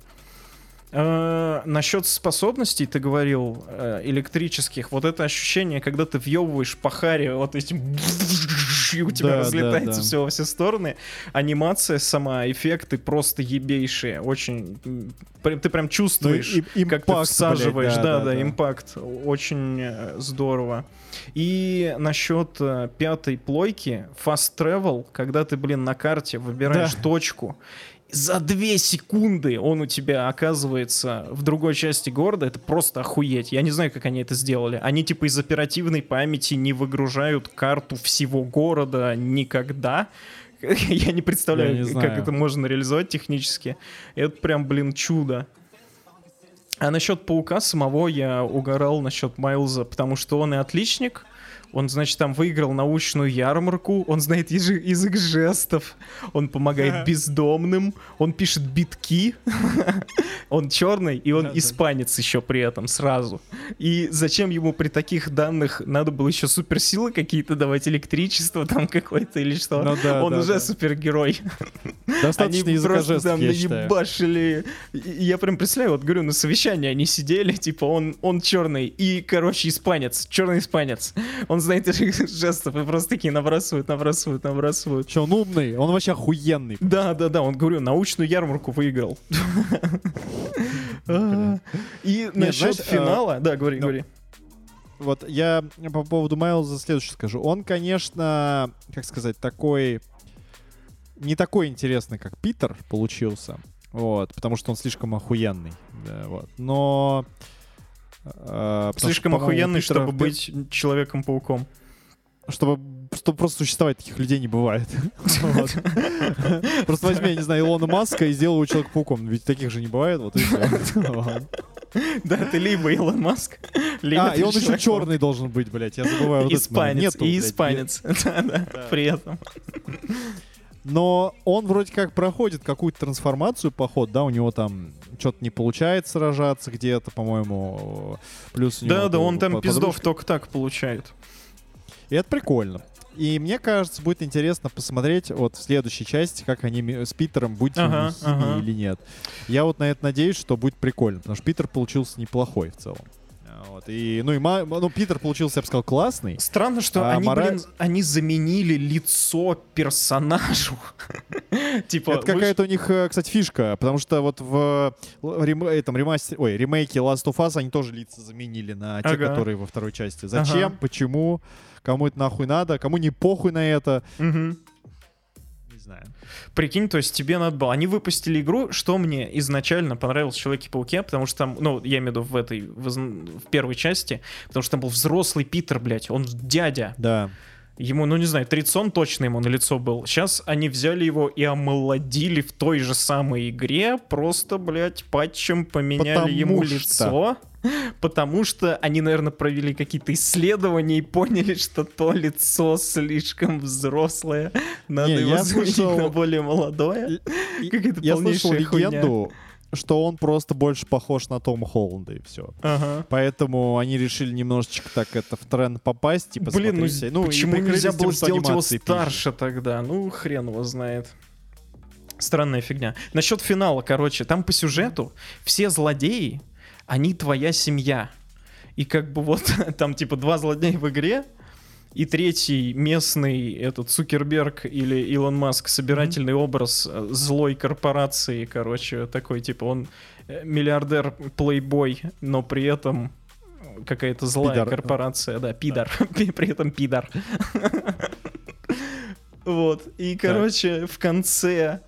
Э, насчет способностей ты говорил э, электрических. Вот это ощущение, когда ты въебываешь по харе вот этим и у тебя да, разлетается да, да. все во все стороны. Анимация сама, эффекты просто ебейшие. Очень... Ты прям чувствуешь, ну, и, как ты всаживаешь. Блядь, да, да, да, да, импакт. Очень э, здорово. И насчет э, пятой плойки, Fast Travel, когда ты, блин, на карте выбираешь да. точку, за две секунды он у тебя оказывается в другой части города, это просто охуеть. Я не знаю, как они это сделали. Они типа из оперативной памяти не выгружают карту всего города никогда. Я не представляю, Я не как это можно реализовать технически. Это прям, блин, чудо. А насчет паука самого я угорал насчет Майлза, потому что он и отличник, он, значит, там выиграл научную ярмарку, он знает язык жестов, он помогает бездомным, он пишет битки, он черный, и он испанец еще при этом сразу. И зачем ему при таких данных надо было еще суперсилы какие-то давать, электричество там какое-то или что? Ну, он уже супергерой. Достаточно они языка просто жестов, там наебашили. Я прям представляю, вот говорю, на совещании они сидели, типа он черный и, короче, испанец, черный испанец. Он знает язык жестов и просто такие набрасывают, набрасывают, набрасывают. Че, он умный? Он вообще охуенный. Да, да, да, он, говорю, научную ярмарку выиграл. И насчет а, финала... Да, говори, ну, говори. Вот я по поводу Майлза следующее скажу. Он, конечно, как сказать, такой... Не такой интересный, как Питер получился. Вот, потому что он слишком охуенный. Да, вот. Но Э, Слишком что, охуенный, чтобы быть Человеком-пауком. Чтобы, чтобы просто существовать, таких людей не бывает. Просто возьми, я не знаю, Илона Маска и сделай его Человек-пауком. Ведь таких же не бывает, вот и все. Да, ты либо Илон Маск, либо А, и он еще черный должен быть, блядь, я забываю. Испанец, и испанец. Да-да, при этом. Но он вроде как проходит какую-то трансформацию, поход, да, у него там что-то не получается сражаться где-то, по-моему, плюс. Да, да, он там подружка. пиздов только так получает. И это прикольно. И мне кажется, будет интересно посмотреть вот в следующей части, как они с Питером, будут ага, ага. или нет. Я вот на это надеюсь, что будет прикольно, потому что Питер получился неплохой в целом. Вот. И, ну, и ну, Питер получился, я бы сказал, классный. Странно, что а они, Мора... блин, они заменили лицо персонажу. типа, Это какая-то у них, э, кстати, фишка, потому что вот в рем... этом ремастере, ой, ремейке Last of Us они тоже лица заменили на те, ага. которые во второй части. Зачем? Ага. Почему? Кому это нахуй надо? Кому не похуй на это? Угу знаю. Прикинь, то есть тебе надо было... Они выпустили игру, что мне изначально понравилось в Человеке-пауке, потому что там, ну, я имею в виду в этой, в, в первой части, потому что там был взрослый Питер, блядь, он дядя. Да. Ему, ну не знаю, 30 он точно ему на лицо был. Сейчас они взяли его и омолодили в той же самой игре, просто, блядь, патчем поменяли Потому ему что... лицо. Потому что они, наверное, провели какие-то исследования и поняли, что то лицо слишком взрослое. Надо Не, его я слышал... на более молодое. Какая-то я слышал легенду, что он просто больше похож на Тома Холланда, и все. Ага. Поэтому они решили немножечко так это в тренд попасть, типа, Блин, ну, ну почему нельзя было сделать его старше пишет. тогда? Ну, хрен его знает. Странная фигня. Насчет финала, короче, там по сюжету все злодеи, они твоя семья. И как бы вот там типа два злодея в игре, и третий местный этот Цукерберг или Илон Маск собирательный mm-hmm. образ э, злой корпорации, короче, такой типа он э, миллиардер плейбой, но при этом какая-то злая пидар. корпорация, да, пидар, при этом пидар. Вот, и, короче, в конце...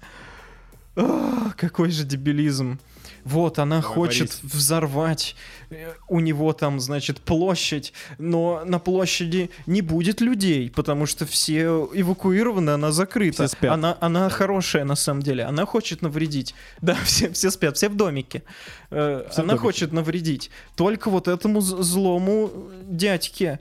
Какой же дебилизм. Вот, она Давай, хочет Борис. взорвать э, у него там, значит, площадь, но на площади не будет людей, потому что все эвакуированы, она закрыта. Все спят. Она, она хорошая на самом деле, она хочет навредить. Да, все, все спят, все в домике. Э, все она в домике. хочет навредить только вот этому злому дядьке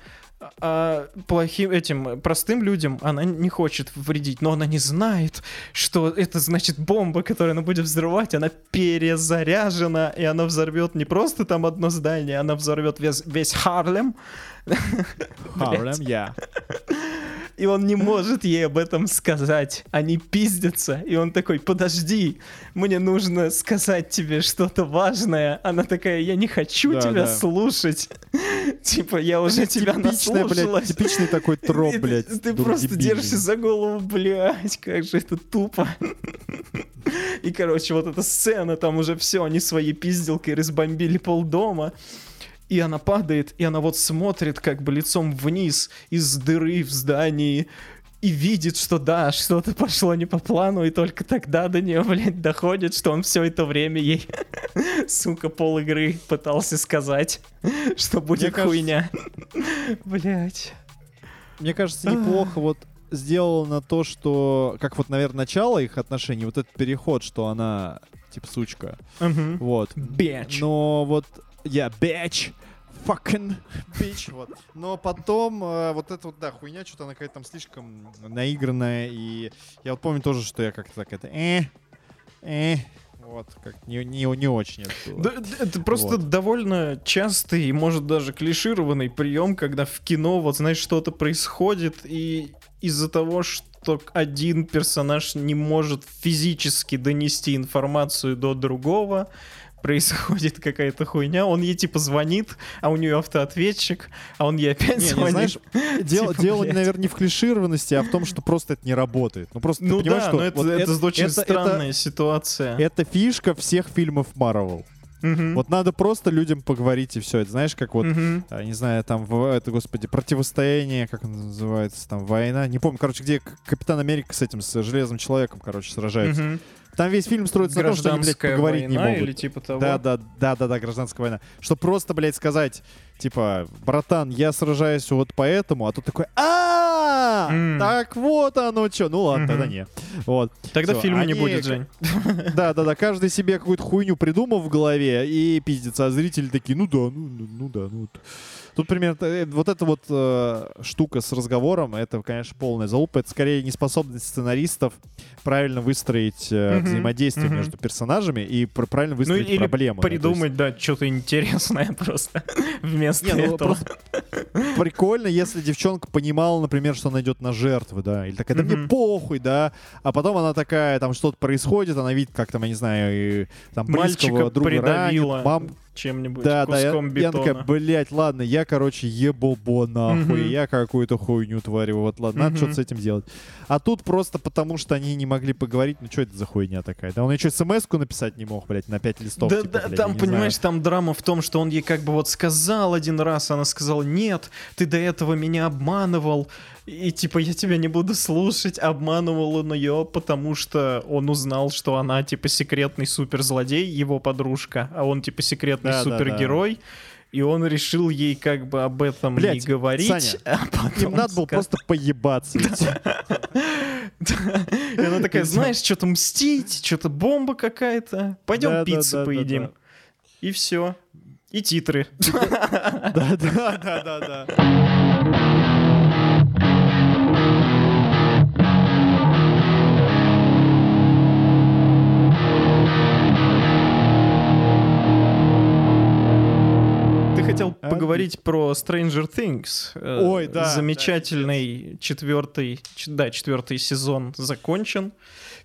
а плохим этим простым людям она не хочет вредить, но она не знает, что это значит бомба, которую она будет взрывать, она перезаряжена, и она взорвет не просто там одно здание, она взорвет весь, весь Харлем. Харлем, я. и он не может ей об этом сказать. Они пиздятся, и он такой, подожди, мне нужно сказать тебе что-то важное. Она такая, я не хочу да, тебя да. слушать. Типа, я уже тебя наслушалась. Типичный такой троп, блядь. Ты просто держишься за голову, блядь, как же это тупо. И, короче, вот эта сцена, там уже все, они своей пизделкой разбомбили полдома и она падает, и она вот смотрит как бы лицом вниз из дыры в здании, и видит, что да, что-то пошло не по плану, и только тогда до нее, блядь, доходит, что он все это время ей, сука, пол игры пытался сказать, что будет Мне хуйня. Блять. Мне кажется, неплохо вот сделал на то, что, как вот, наверное, начало их отношений, вот этот переход, что она, типа, сучка. Uh-huh. Вот. Bitch. Но вот я yeah, bitch, fucking bitch, вот. Но потом э, вот эта вот, да, хуйня, что-то она какая-то там слишком наигранная, и я вот помню тоже, что я как-то так это, э, э, вот, как не, не, не очень это было. Да, это просто вот. довольно частый и, может, даже клишированный прием, когда в кино, вот, знаешь, что-то происходит, и из-за того, что один персонаж не может физически донести информацию до другого, происходит какая-то хуйня, он ей типа звонит, а у нее автоответчик, а он ей опять не, звонит. Не, знаешь, дело, типа, дело наверное, не в клишированности, а в том, что просто это не работает. Ну просто ну, ты понимаешь, да, что но это, вот это, это очень это, странная это, ситуация. Это фишка всех фильмов Марвел. Угу. Вот надо просто людям поговорить и все. Это знаешь, как вот, угу. не знаю, там, в, это, господи, противостояние, как оно называется, там, война. Не помню, короче, где Капитан Америка с этим, с Железным Человеком, короче, сражается. Угу. Там весь фильм строится на том, что они, блядь, поговорить не могут. или типа того? Да, да, да, да, да, гражданская война. Что просто, блядь, сказать, типа, братан, я сражаюсь вот поэтому, а тут такой, а так вот оно что. Ну ладно, тогда не. Вот. Тогда фильма не будет, Жень. Да, да, да, каждый себе какую-то хуйню придумал в голове и пиздится, а зрители такие, ну да, ну, ну, ну да, ну. Тут примерно э, вот эта вот э, штука с разговором, это, конечно, полная залупа. Это скорее неспособность сценаристов правильно выстроить э, mm-hmm. взаимодействие mm-hmm. между персонажами и пр- правильно ну, выстроить ну, или проблему. Придумать, да, есть... да, что-то интересное просто вместо Не, ну, этого. Прикольно, если девчонка понимала, например, что она идет на жертвы, да, или такая, да мне похуй, да, а потом она такая, там что-то происходит, она видит, как там, я не знаю, и, там близкого Мальчика друга ранит, мам, чем-нибудь, да, куском да, я, бетона. Я такая, блядь, ладно, я, короче, ебобо нахуй, угу. я какую-то хуйню творю, вот ладно, угу. надо что-то с этим делать. А тут просто потому, что они не могли поговорить, ну что это за хуйня такая? Да он еще смс-ку написать не мог, блядь, на 5 листов. Да, типа, да, блядь, там, понимаешь, знаю. там драма в том, что он ей как бы вот сказал один раз, она сказала, нет, ты до этого меня обманывал, и типа я тебя не буду слушать, обманывал он ее, потому что он узнал, что она типа секретный суперзлодей, его подружка, а он типа секретный да, супергерой. Да, да. И он решил ей как бы об этом Блядь, не говорить. Саня, а потом им надо было просто поебаться. И она такая, знаешь, что-то мстить, что-то бомба какая-то. Пойдем пиццу поедим. И все. И титры. Да, хотел поговорить про Stranger Things. Э, Ой, да. Замечательный да, четвертый, да, четвертый сезон закончен.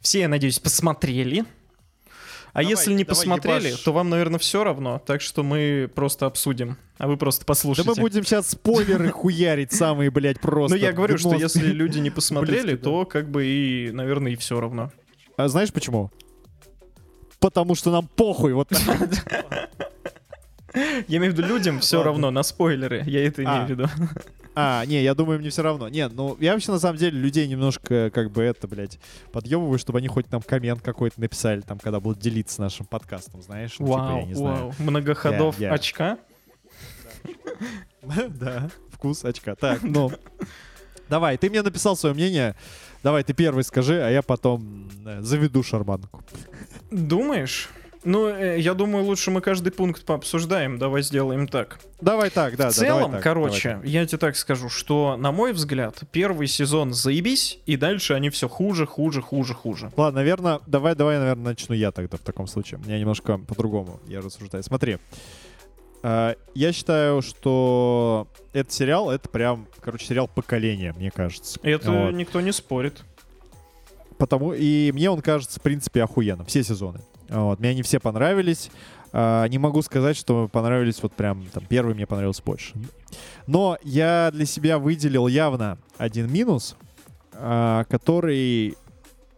Все, я надеюсь, посмотрели. А давай, если не посмотрели, ебаш. то вам, наверное, все равно. Так что мы просто обсудим. А вы просто послушайте. Да мы будем сейчас спойлеры хуярить самые, блядь, просто. Ну я говорю, что если люди не посмотрели, то как бы и, наверное, и все равно. А знаешь почему? Потому что нам похуй. Вот Я имею в виду людям все равно на спойлеры. Я это имею а. в виду. А, не, я думаю, мне все равно. Не, ну, я вообще, на самом деле, людей немножко, как бы, это, блядь, подъебываю, чтобы они хоть нам коммент какой-то написали, там, когда будут делиться нашим подкастом, знаешь? Ну, вау, типа, я не вау. Знаю. Многоходов я, я... очка? Да, вкус очка. Так, ну, давай, ты мне написал свое мнение. Давай, ты первый скажи, а я потом э, заведу шарманку. Думаешь? Ну, э, я думаю, лучше мы каждый пункт пообсуждаем. Давай сделаем так. Давай так, да. В целом, так, короче, так. я тебе так скажу, что, на мой взгляд, первый сезон заебись, и дальше они все хуже, хуже, хуже, хуже. Ладно, наверное, давай, давай, наверное, начну я тогда в таком случае. Я немножко по-другому я рассуждаю. Смотри. Uh, я считаю, что этот сериал, это прям, короче, сериал поколения, мне кажется. Это вот. никто не спорит. Потому и мне он кажется, в принципе, охуенным. Все сезоны. Вот. Мне они все понравились. Uh, не могу сказать, что понравились вот прям там первый мне понравился больше. Но я для себя выделил явно один минус, uh, который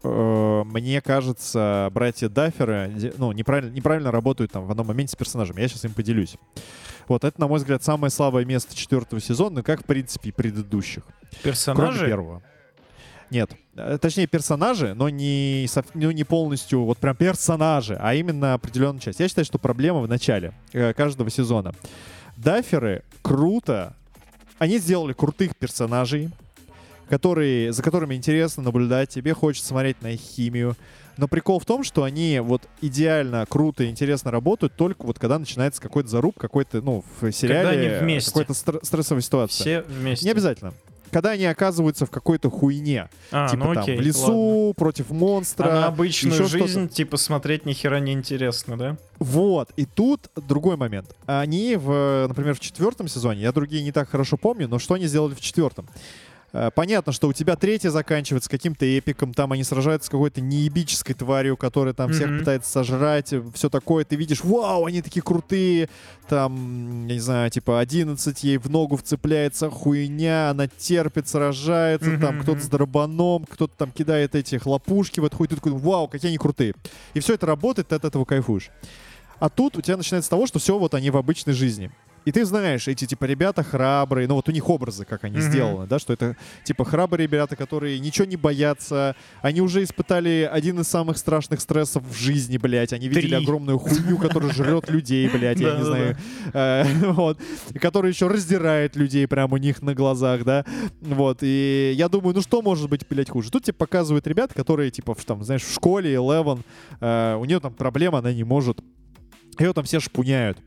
uh, мне кажется, братья Дафферы ну, неправильно, неправильно работают там в одном моменте с персонажем. Я сейчас им поделюсь. Вот это, на мой взгляд, самое слабое место четвертого сезона, как, в принципе, и предыдущих. Персонажи? Кроме первого. Нет. Э, точнее, персонажи, но не, ну, не полностью вот прям персонажи, а именно определенная часть. Я считаю, что проблема в начале э, каждого сезона. Даферы круто. Они сделали крутых персонажей, которые, за которыми интересно наблюдать, тебе хочется смотреть на их химию. Но прикол в том, что они вот идеально, круто и интересно работают только вот когда начинается какой-то заруб, какой-то, ну, в сериале какой-то стр- стрессовая ситуация. Все вместе. Не обязательно когда они оказываются в какой-то хуйне. А, типа ну, окей, там в лесу, ладно. против монстра. А на обычную жизнь, типа, смотреть ни хера не интересно, да? Вот. И тут другой момент. Они, в, например, в четвертом сезоне, я другие не так хорошо помню, но что они сделали в четвертом? Э, понятно, что у тебя третья заканчивается каким-то эпиком, там они сражаются с какой-то неебической тварью, которая там mm-hmm. всех пытается сожрать, все такое, ты видишь, вау, они такие крутые, там, я не знаю, типа 11 ей в ногу вцепляется хуйня, она терпит, сражается, mm-hmm. там кто-то с дробаном, кто-то там кидает эти хлопушки в эту хуйню, ты такой, вау, какие они крутые. И все это работает, ты от этого кайфуешь. А тут у тебя начинается с того, что все вот они в обычной жизни. И ты знаешь, эти, типа, ребята храбрые, ну вот у них образы, как они mm-hmm. сделаны, да, что это, типа, храбрые ребята, которые ничего не боятся, они уже испытали один из самых страшных стрессов в жизни, блядь, они видели Три. огромную хуйню, которая жрет людей, блядь, я не знаю, э, вот, которая еще раздирает людей прямо у них на глазах, да, вот, и я думаю, ну что может быть, блядь, хуже? Тут тебе показывают ребят, которые, типа, там, знаешь, в школе, Eleven, э, у нее там проблема, она не может ее там все шпуняют.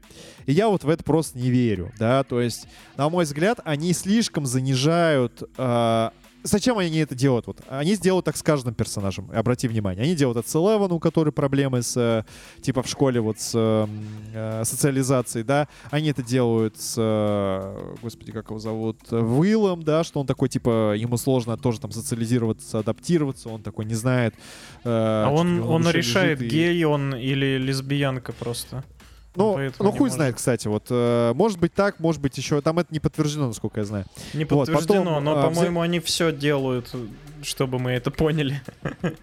И я вот в это просто не верю, да, то есть, на мой взгляд, они слишком занижают э, зачем они это делают? Вот, они сделают так с каждым персонажем. Обрати внимание. Они делают это с Элевен, у которой проблемы с, э, типа, в школе вот с э, социализацией, да. Они это делают с, э, господи, как его зовут, Уиллом, да, что он такой, типа, ему сложно тоже там социализироваться, адаптироваться, он такой не знает. Э, а он, он, он решает, и... гей он или лесбиянка просто. Ну, ну хуй может. знает, кстати. Вот, э, может быть так, может быть еще. Там это не подтверждено, насколько я знаю. Не подтверждено, вот, потом, но, э, по-моему, взя... они все делают, чтобы мы это поняли.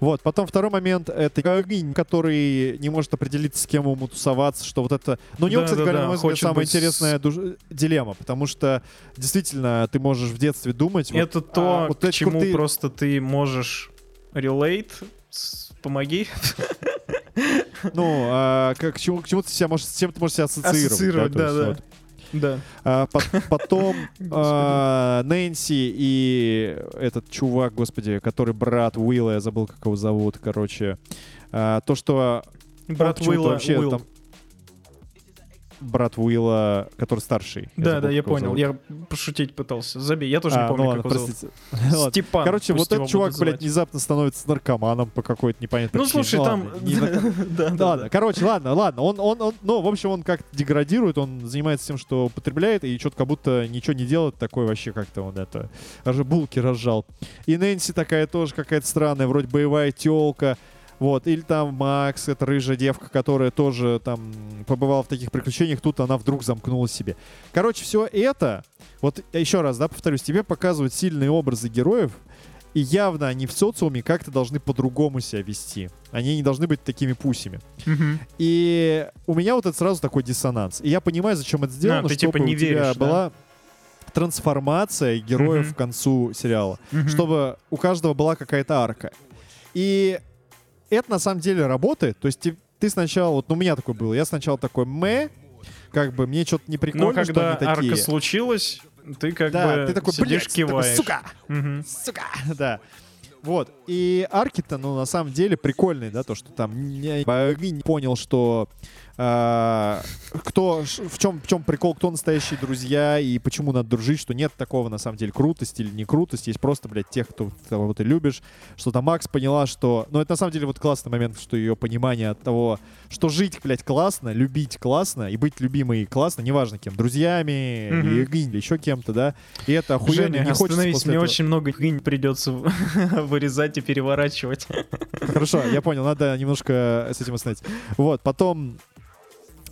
Вот, потом второй момент. Это героинь, который не может определиться, с кем ему тусоваться, что вот это... Ну, у него, да, кстати да, говоря, да. на мой взгляд, самая быть... интересная душ... дилемма, потому что действительно ты можешь в детстве думать... Это вот, то, а, вот к чему крутые... просто ты можешь relate, помоги. Ну, а, к, к, чему, к чему ты себя можешь, с чем ты можешь себя ассоциировать? Ассоциировать, да, да. Вот. Да. А, по потом а, Нэнси и этот чувак, господи, который брат Уилла, я забыл, как его зовут, короче. А, то, что... Брат Уилла, вообще Уилл. там... брат Уилла, который старший. Да, я да, я понял. Зовут. Я пошутить пытался. Забей, я тоже а, не помню, ну, ладно, как его зовут. Степан. Короче, вот этот чувак, блядь, внезапно становится наркоманом по какой-то непонятной Ну, слушай, ну, там... Да, да. Короче, ладно, ладно. Он, он, он, ну, в общем, он как-то деградирует, он занимается тем, что употребляет, и что-то как будто ничего не делает, такой вообще как-то он это... Даже булки разжал. И Нэнси такая тоже какая-то странная, вроде боевая телка. Вот, или там Макс, это рыжая девка, которая тоже там побывала в таких приключениях, тут она вдруг замкнула себе. Короче, все это, вот еще раз, да, повторюсь, тебе показывают сильные образы героев, и явно они в социуме как-то должны по-другому себя вести. Они не должны быть такими пусями. Mm-hmm. И у меня вот это сразу такой диссонанс. И я понимаю, зачем это сделано, а, ты, чтобы типа, не у веришь, тебя да? была трансформация героев mm-hmm. к концу сериала. Mm-hmm. Чтобы у каждого была какая-то арка. И это на самом деле работает. То есть ты, ты сначала, вот ну, у меня такое было, я сначала такой мэ, как бы мне что-то не прикольно, Но когда что они арка случилась, ты как да, бы ты такой, сидишь, киваешь. Такой, сука! Угу. Сука! Да. Вот. И арки-то, ну, на самом деле прикольные, да, то, что там не, не понял, что кто, в чем, в чем прикол, кто настоящие друзья и почему надо дружить, что нет такого, на самом деле, крутости или не крутости. Есть просто, блядь, тех, кто, кого ты любишь. Что там Макс поняла, что... Ну, это на самом деле вот классный момент, что ее понимание от того, что жить, блядь, классно, любить классно и быть любимой классно, неважно кем, друзьями mm-hmm. или, или еще кем-то, да. И это охуенно. Женя, не хочется мне этого... очень много гынь придется вырезать и переворачивать. Хорошо, я понял, надо немножко с этим остановить. Вот, потом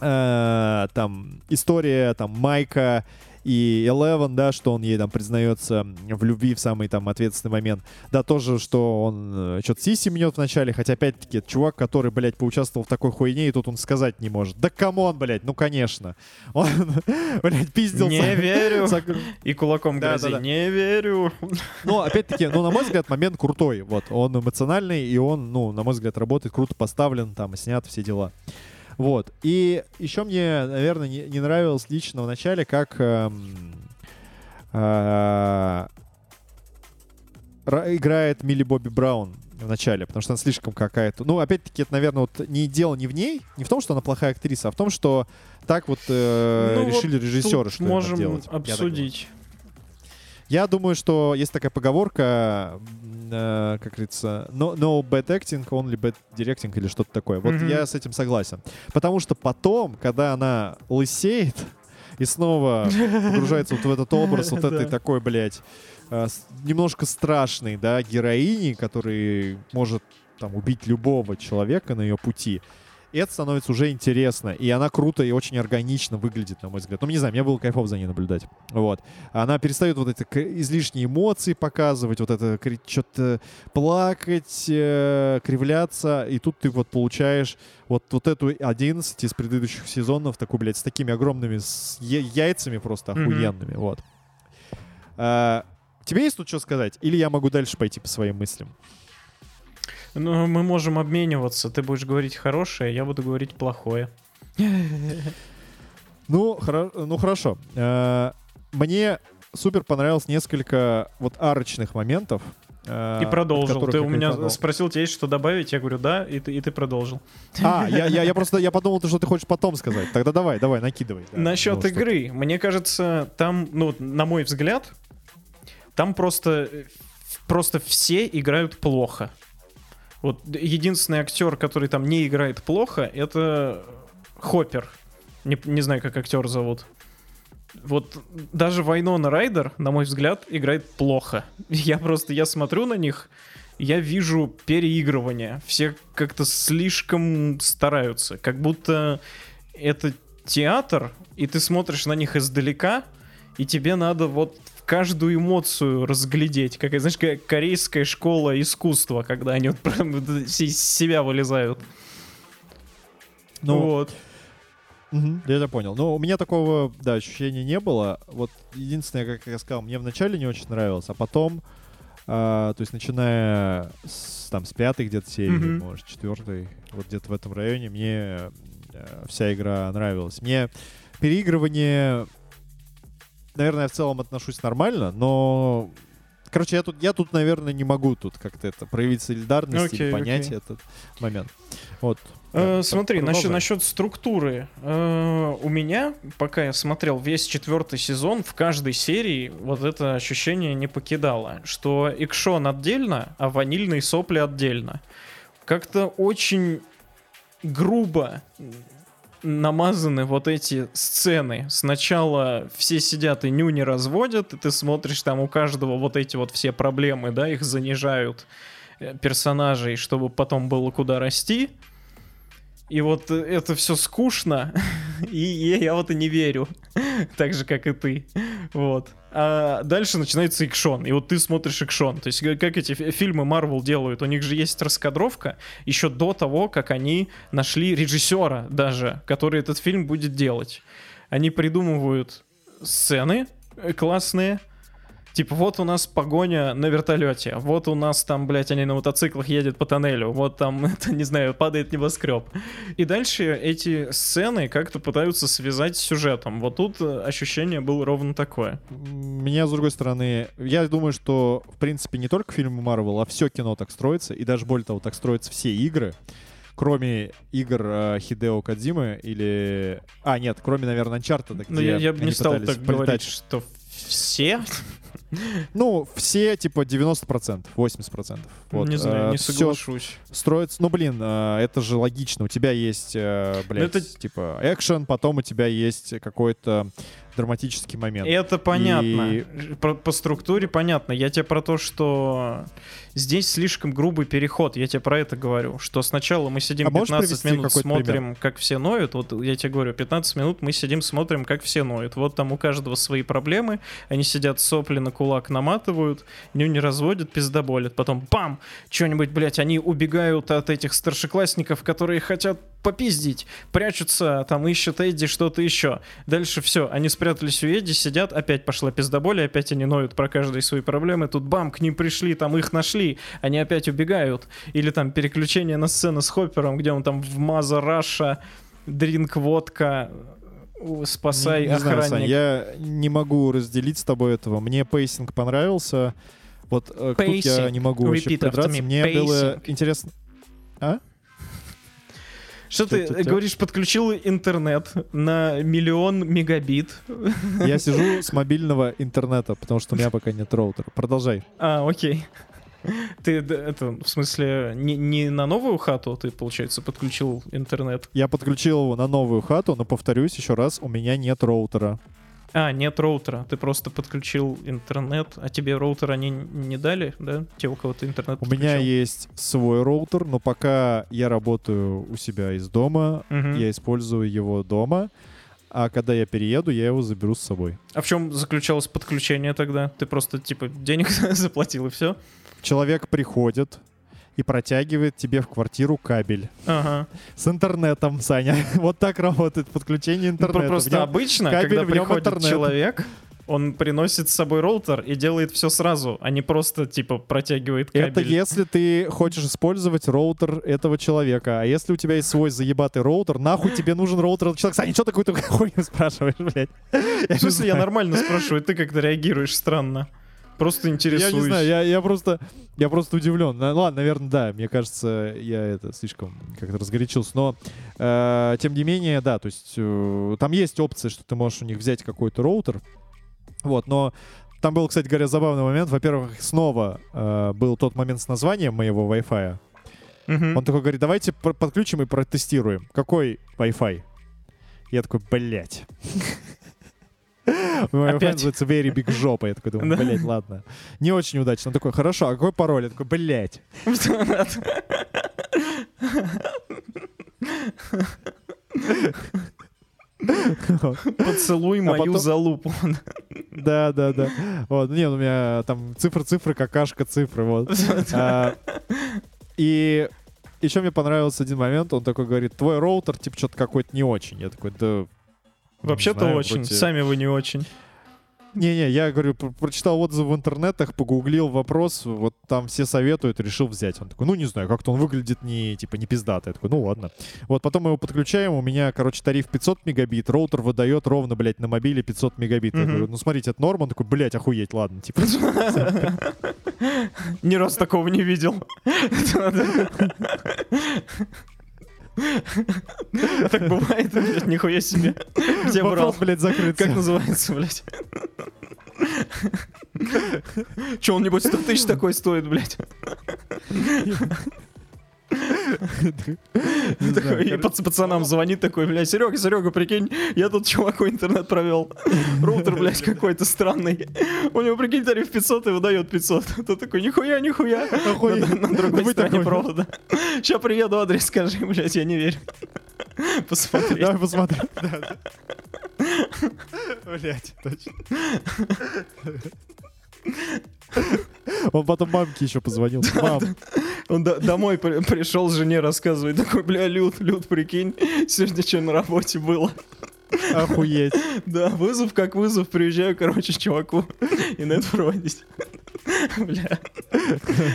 э, там история там Майка и Eleven, да, что он ей там признается в любви в самый там ответственный момент. Да, тоже, что он э, что-то сиси мнет в начале, хотя опять-таки это чувак, который, блядь, поучаствовал в такой хуйне, и тут он сказать не может. Да come on, блядь, ну конечно. Он, блядь, пиздился. Не верю. И кулаком да, грози. Да, да. Не верю. Ну, опять-таки, ну, на мой взгляд, момент крутой. Вот, он эмоциональный, и он, ну, на мой взгляд, работает, круто поставлен, там, снят, все дела. Вот. И еще мне, наверное, не, не нравилось лично в начале, как эм, э, играет Милли Бобби Браун в начале, потому что она слишком какая-то... Ну, опять-таки, это, наверное, вот не дело не в ней, не в том, что она плохая актриса, а в том, что так вот э, ну, решили вот режиссеры, что можем делать. обсудить. Я думаю, что есть такая поговорка, э, как говорится, no, no bad acting, only bad directing или что-то такое. Вот mm-hmm. я с этим согласен. Потому что потом, когда она лысеет и снова погружается вот в этот образ вот этой такой, блядь, э, немножко страшной, да, героини, который может там убить любого человека на ее пути, это становится уже интересно. И она круто и очень органично выглядит, на мой взгляд. Ну, не знаю, мне было кайфово за ней наблюдать. Вот. Она перестает вот эти излишние эмоции показывать, вот это что-то плакать, э, кривляться. И тут ты вот получаешь вот, вот эту 11 из предыдущих сезонов, такую, блядь, с такими огромными с яйцами просто охуенными. Mm-hmm. Вот. А, тебе есть тут что сказать? Или я могу дальше пойти по своим мыслям? Ну, мы можем обмениваться. Ты будешь говорить хорошее, я буду говорить плохое. Ну, хоро- ну хорошо. Э, мне супер понравилось несколько вот арочных моментов. Э, и продолжил. Ты у меня кайфанул. спросил, тебе есть что добавить? Я говорю, да, и ты, и ты продолжил. А, я, я, я просто я подумал, что ты хочешь потом сказать. Тогда давай, давай, накидывай. Да, Насчет ну, игры. Мне кажется, там, ну, на мой взгляд, там просто, просто все играют плохо. Вот единственный актер, который там не играет плохо, это Хоппер. Не, не знаю, как актер зовут. Вот даже Вайнона Райдер, на мой взгляд, играет плохо. Я просто, я смотрю на них, я вижу переигрывание. Все как-то слишком стараются. Как будто это театр, и ты смотришь на них издалека, и тебе надо вот каждую эмоцию разглядеть. Как, знаешь, как корейская школа искусства, когда они вот из себя вылезают. Ну, вот. Угу, я это понял. Но у меня такого, да, ощущения не было. Вот единственное, как я сказал, мне вначале не очень нравилось, а потом, э, то есть начиная с, там, с пятой где-то серии, mm может, четвертой, вот где-то в этом районе, мне э, вся игра нравилась. Мне переигрывание наверное, я в целом отношусь нормально, но Короче, я тут, я тут, наверное, не могу тут как-то это проявить солидарность okay, или понять okay. этот момент. Вот. Э, смотри, насчет, насчет структуры. Э, у меня, пока я смотрел весь четвертый сезон, в каждой серии вот это ощущение не покидало, что экшон отдельно, а ванильные сопли отдельно. Как-то очень грубо намазаны вот эти сцены. Сначала все сидят и нюни разводят, и ты смотришь там у каждого вот эти вот все проблемы, да, их занижают э, персонажей, чтобы потом было куда расти. И вот это все скучно, и я вот и не верю, так же, как и ты. Вот. А дальше начинается экшон, и вот ты смотришь экшон. То есть как эти фильмы Marvel делают, у них же есть раскадровка еще до того, как они нашли режиссера даже, который этот фильм будет делать. Они придумывают сцены классные, Типа, вот у нас погоня на вертолете, вот у нас там, блядь, они на мотоциклах едут по тоннелю, вот там, это, не знаю, падает небоскреб. И дальше эти сцены как-то пытаются связать с сюжетом. Вот тут э, ощущение было ровно такое. Меня, с другой стороны, я думаю, что, в принципе, не только фильмы Марвел, а все кино так строится, и даже более того, так строятся все игры кроме игр э, Хидео Кадзимы или... А, нет, кроме, наверное, Uncharted, где Ну, я, я бы не стал так говорить, что все. Ну, все, типа, 90%, 80%. Вот. Не знаю, э, не соглашусь. Строится, ну, блин, э, это же логично. У тебя есть, э, блядь, это... типа, экшен, потом у тебя есть какой-то драматический момент. Это понятно. И... По, по структуре понятно. Я тебе про то, что здесь слишком грубый переход. Я тебе про это говорю. Что сначала мы сидим а 15 минут, смотрим, пример? как все ноют. Вот я тебе говорю, 15 минут мы сидим, смотрим, как все ноют. Вот там у каждого свои проблемы. Они сидят сопли на кулак наматывают, не разводят, пиздоболят. Потом бам! Что-нибудь, блядь, они убегают от этих старшеклассников, которые хотят попиздить, прячутся, там ищут Эдди, что-то еще. Дальше все, они спрятались у Эдди, сидят, опять пошла пиздоболя, опять они ноют про каждые свои проблемы, тут бам, к ним пришли, там их нашли, они опять убегают. Или там переключение на сцену с Хоппером, где он там в Маза Раша, drink водка, спасай не, не охранник. Знаю, Сань, я не могу разделить с тобой этого. Мне pacing понравился. Вот pacing. Э, тут я не могу вообще придраться. Мне pacing. было интересно... А? Что ты говоришь, подключил интернет на миллион мегабит? Я сижу с мобильного интернета, потому что у меня пока нет роутера. Продолжай. А, окей. Ты это, в смысле, не, не на новую хату ты, получается, подключил интернет? Я подключил его на новую хату, но повторюсь еще раз, у меня нет роутера. А, нет роутера. Ты просто подключил интернет, а тебе роутер они не дали, да? Те, у кого ты интернет У меня есть свой роутер, но пока я работаю у себя из дома, угу. я использую его дома. А когда я перееду, я его заберу с собой. А в чем заключалось подключение тогда? Ты просто, типа, денег заплатил и все? Человек приходит, и протягивает тебе в квартиру кабель. Ага. С интернетом, Саня. вот так работает подключение интернета. Просто нем, обычно, кабель, когда приходит интернет. человек, он приносит с собой роутер и делает все сразу, а не просто, типа, протягивает кабель. Это если ты хочешь использовать роутер этого человека. А если у тебя есть свой заебатый роутер, нахуй тебе нужен роутер этого человека? Саня, что такую хуйню спрашиваешь, блядь? В смысле, я нормально спрашиваю, ты как-то реагируешь странно. Просто интересуюсь. Я не знаю, я, я просто я просто удивлен. Ладно, наверное, да. Мне кажется, я это слишком как-то разгорячился. Но э, тем не менее, да, то есть э, там есть опция, что ты можешь у них взять какой-то роутер. Вот, но там был, кстати говоря, забавный момент. Во-первых, снова э, был тот момент с названием моего Wi-Fi. Uh-huh. Он такой говорит, давайте подключим и протестируем. Какой Wi-Fi? Я такой, блядь. Мой Опять? называется Very Big Жопа. Я такой думаю, блядь, ладно. Не очень удачно. Он такой, хорошо, а какой пароль? Я такой, блядь. Поцелуй а мою потом... залупу. Да, да, да. Вот, не, у меня там цифры-цифры, какашка цифры, вот. А, и еще мне понравился один момент, он такой говорит, твой роутер, типа, что-то какой-то не очень. Я такой, да Вообще-то очень. Вроде... Сами вы не очень. Не-не, я говорю, про прочитал отзывы в интернетах, погуглил вопрос, вот там все советуют, решил взять. Он такой, ну, не знаю, как-то он выглядит не, типа, не пиздатый. Я такой, ну, ладно. Вот, потом мы его подключаем, у меня, короче, тариф 500 мегабит, роутер выдает ровно, блядь, на мобиле 500 мегабит. Mm-hmm. Я говорю, ну, смотрите, это норм. Он такой, блядь, охуеть, ладно, типа. Ни раз такого не видел. Так бывает, блядь, нихуя себе. Где брал? блядь, закрыт. Как называется, блядь? Че, он, небось, 100 тысяч такой стоит, блядь? И пацанам звонит такой, блядь, Серега, Серега, прикинь, я тут чуваку интернет провел. Роутер, блядь, какой-то странный. У него, прикинь, тариф 500 и выдает 500. Тот такой, нихуя, нихуя. На другой стороне провода. Сейчас приеду, адрес скажи, блядь, я не верю. Посмотри. Давай посмотрим. Блять, точно. Он потом мамке еще позвонил. Мам. Он домой пришел, жене рассказывает, такой, бля, Люд, Люд, прикинь, сегодня что на работе было. Охуеть. Да, вызов как вызов, приезжаю, короче, чуваку и нет проводить. Бля.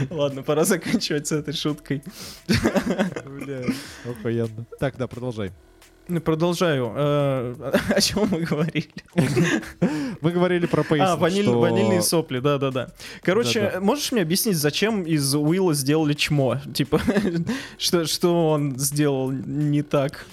Ладно, пора заканчивать с этой шуткой. Бля, охуенно. Так, да, продолжай. Продолжаю. Э, о чем мы говорили? Мы говорили про pacing. А, ваниль, что... ванильные сопли, да-да-да. Короче, да -да. можешь мне объяснить, зачем из Уилла сделали чмо? Типа, что, что он сделал не так?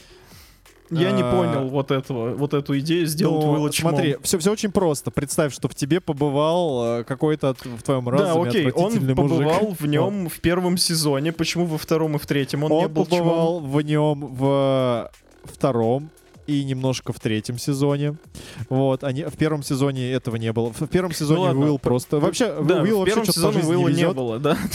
Я не а, понял вот этого, вот эту идею сделать ну, Уилла. Смотри, все, все очень просто. Представь, что в тебе побывал э, какой-то в твоем разуме Да, окей, он побывал в нем в первом сезоне. Почему во втором и в третьем он, он не был побывал чмом? в нем в втором и немножко в третьем сезоне. Вот, они в первом сезоне этого не было. В первом сезоне ну, Уилл просто вообще да, Уилл в первом сезоне Уилла не, не было, да.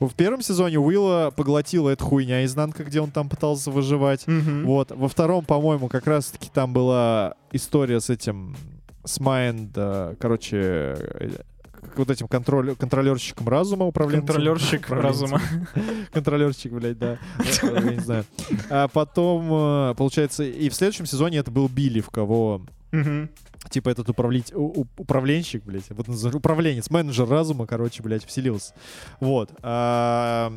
В первом сезоне Уилла поглотила эта хуйня изнанка, где он там пытался выживать. Угу. Вот, во втором, по-моему, как раз-таки там была история с этим с Майнд, короче, вот этим контроль, контролерщиком разума управленцем. Контролерщик разума. Контролерщик, блядь, да. Я не знаю. А потом, э, получается, и в следующем сезоне это был Билли, в кого типа этот управлять, управленщик, блядь, вот управленец, менеджер разума, короче, блядь, вселился. Вот. А,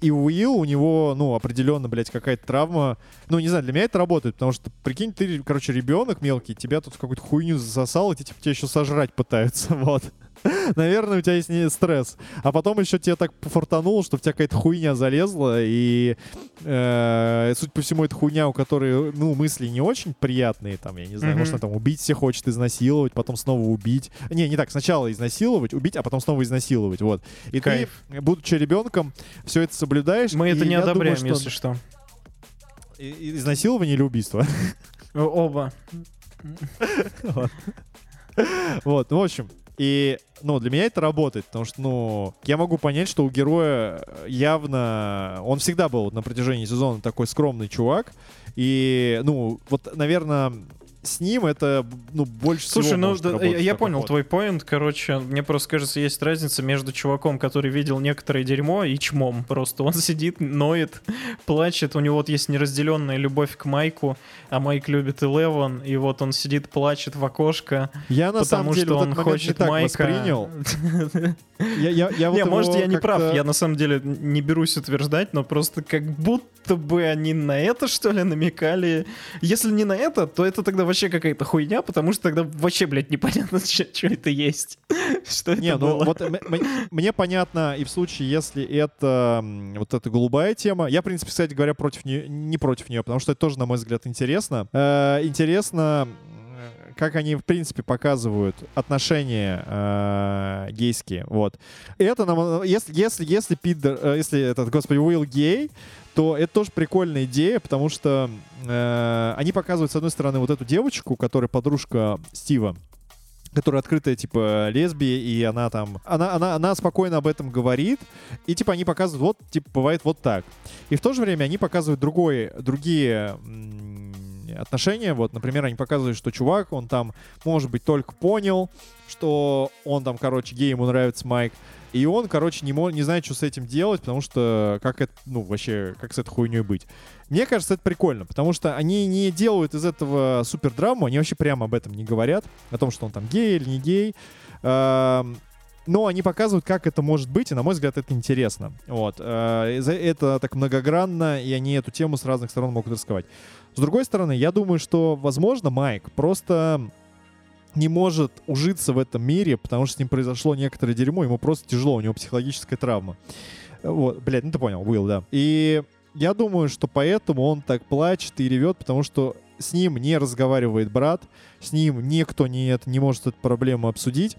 и Уилл, у него, ну, определенно, блядь, какая-то травма. Ну, не знаю, для меня это работает, потому что, прикинь, ты, короче, ребенок мелкий, тебя тут какую-то хуйню засосал, и типа, тебя еще сожрать пытаются, вот. Наверное, у тебя есть не стресс. А потом еще тебе так пофортануло, что в тебя какая-то хуйня залезла, и, э, суть по всему, это хуйня, у которой, ну, мысли не очень приятные, там, я не знаю, mm-hmm. может, она там убить всех хочет, изнасиловать, потом снова убить. Не, не так, сначала изнасиловать, убить, а потом снова изнасиловать, вот. И Кайф. ты, будучи ребенком, все это соблюдаешь. Мы это не одобряем, думаю, что... если что. И, изнасилование или убийство? Оба. Вот, в общем, и, ну, для меня это работает, потому что, ну, я могу понять, что у героя явно... Он всегда был на протяжении сезона такой скромный чувак. И, ну, вот, наверное, с ним это ну, больше Слушай, всего ну может да, я, я понял твой поинт. Короче, мне просто кажется, есть разница между чуваком, который видел некоторое дерьмо, и чмом. Просто он сидит, ноет, плачет. У него вот есть неразделенная любовь к Майку, а Майк любит Элеван, и вот он сидит, плачет в окошко. Я на самом деле что вот он хочет не Майка. воспринял. Я, я, я вот не, может, я не прав. Я на самом деле не берусь утверждать, но просто как будто бы они на это, что ли, намекали. Если не на это, то это тогда вообще какая-то хуйня, потому что тогда вообще, блядь, непонятно, что это есть. Что не, это ну было. вот мне понятно и в случае, если это вот эта голубая тема. Я, в принципе, кстати говоря, против нее, не против нее, потому что это тоже, на мой взгляд, интересно. Э, интересно как они, в принципе, показывают отношения э, гейские. Вот. Это нам, если, если, если Питер, э, если этот, господи, Уилл гей, то это тоже прикольная идея, потому что э, они показывают, с одной стороны, вот эту девочку, которая подружка Стива, которая открытая, типа, лесбия, и она там... Она, она, она спокойно об этом говорит, и, типа, они показывают, вот, типа, бывает вот так. И в то же время они показывают другой, другие отношения. Вот, например, они показывают, что чувак, он там, может быть, только понял, что он там, короче, гей, ему нравится Майк. И он, короче, не, не знает, что с этим делать, потому что как это, ну, вообще, как с этой хуйней быть. Мне кажется, это прикольно, потому что они не делают из этого супер драму, они вообще прямо об этом не говорят, о том, что он там гей или не гей. но они показывают, как это может быть, и, на мой взгляд, это интересно. Вот. Э, это так многогранно, и они эту тему с разных сторон могут рассказать. С другой стороны, я думаю, что, возможно, Майк просто не может ужиться в этом мире, потому что с ним произошло некоторое дерьмо, ему просто тяжело, у него психологическая травма. Вот, блядь, ну ты понял, Уилл, да. И я думаю, что поэтому он так плачет и ревет, потому что с ним не разговаривает брат, с ним никто не, не может эту проблему обсудить,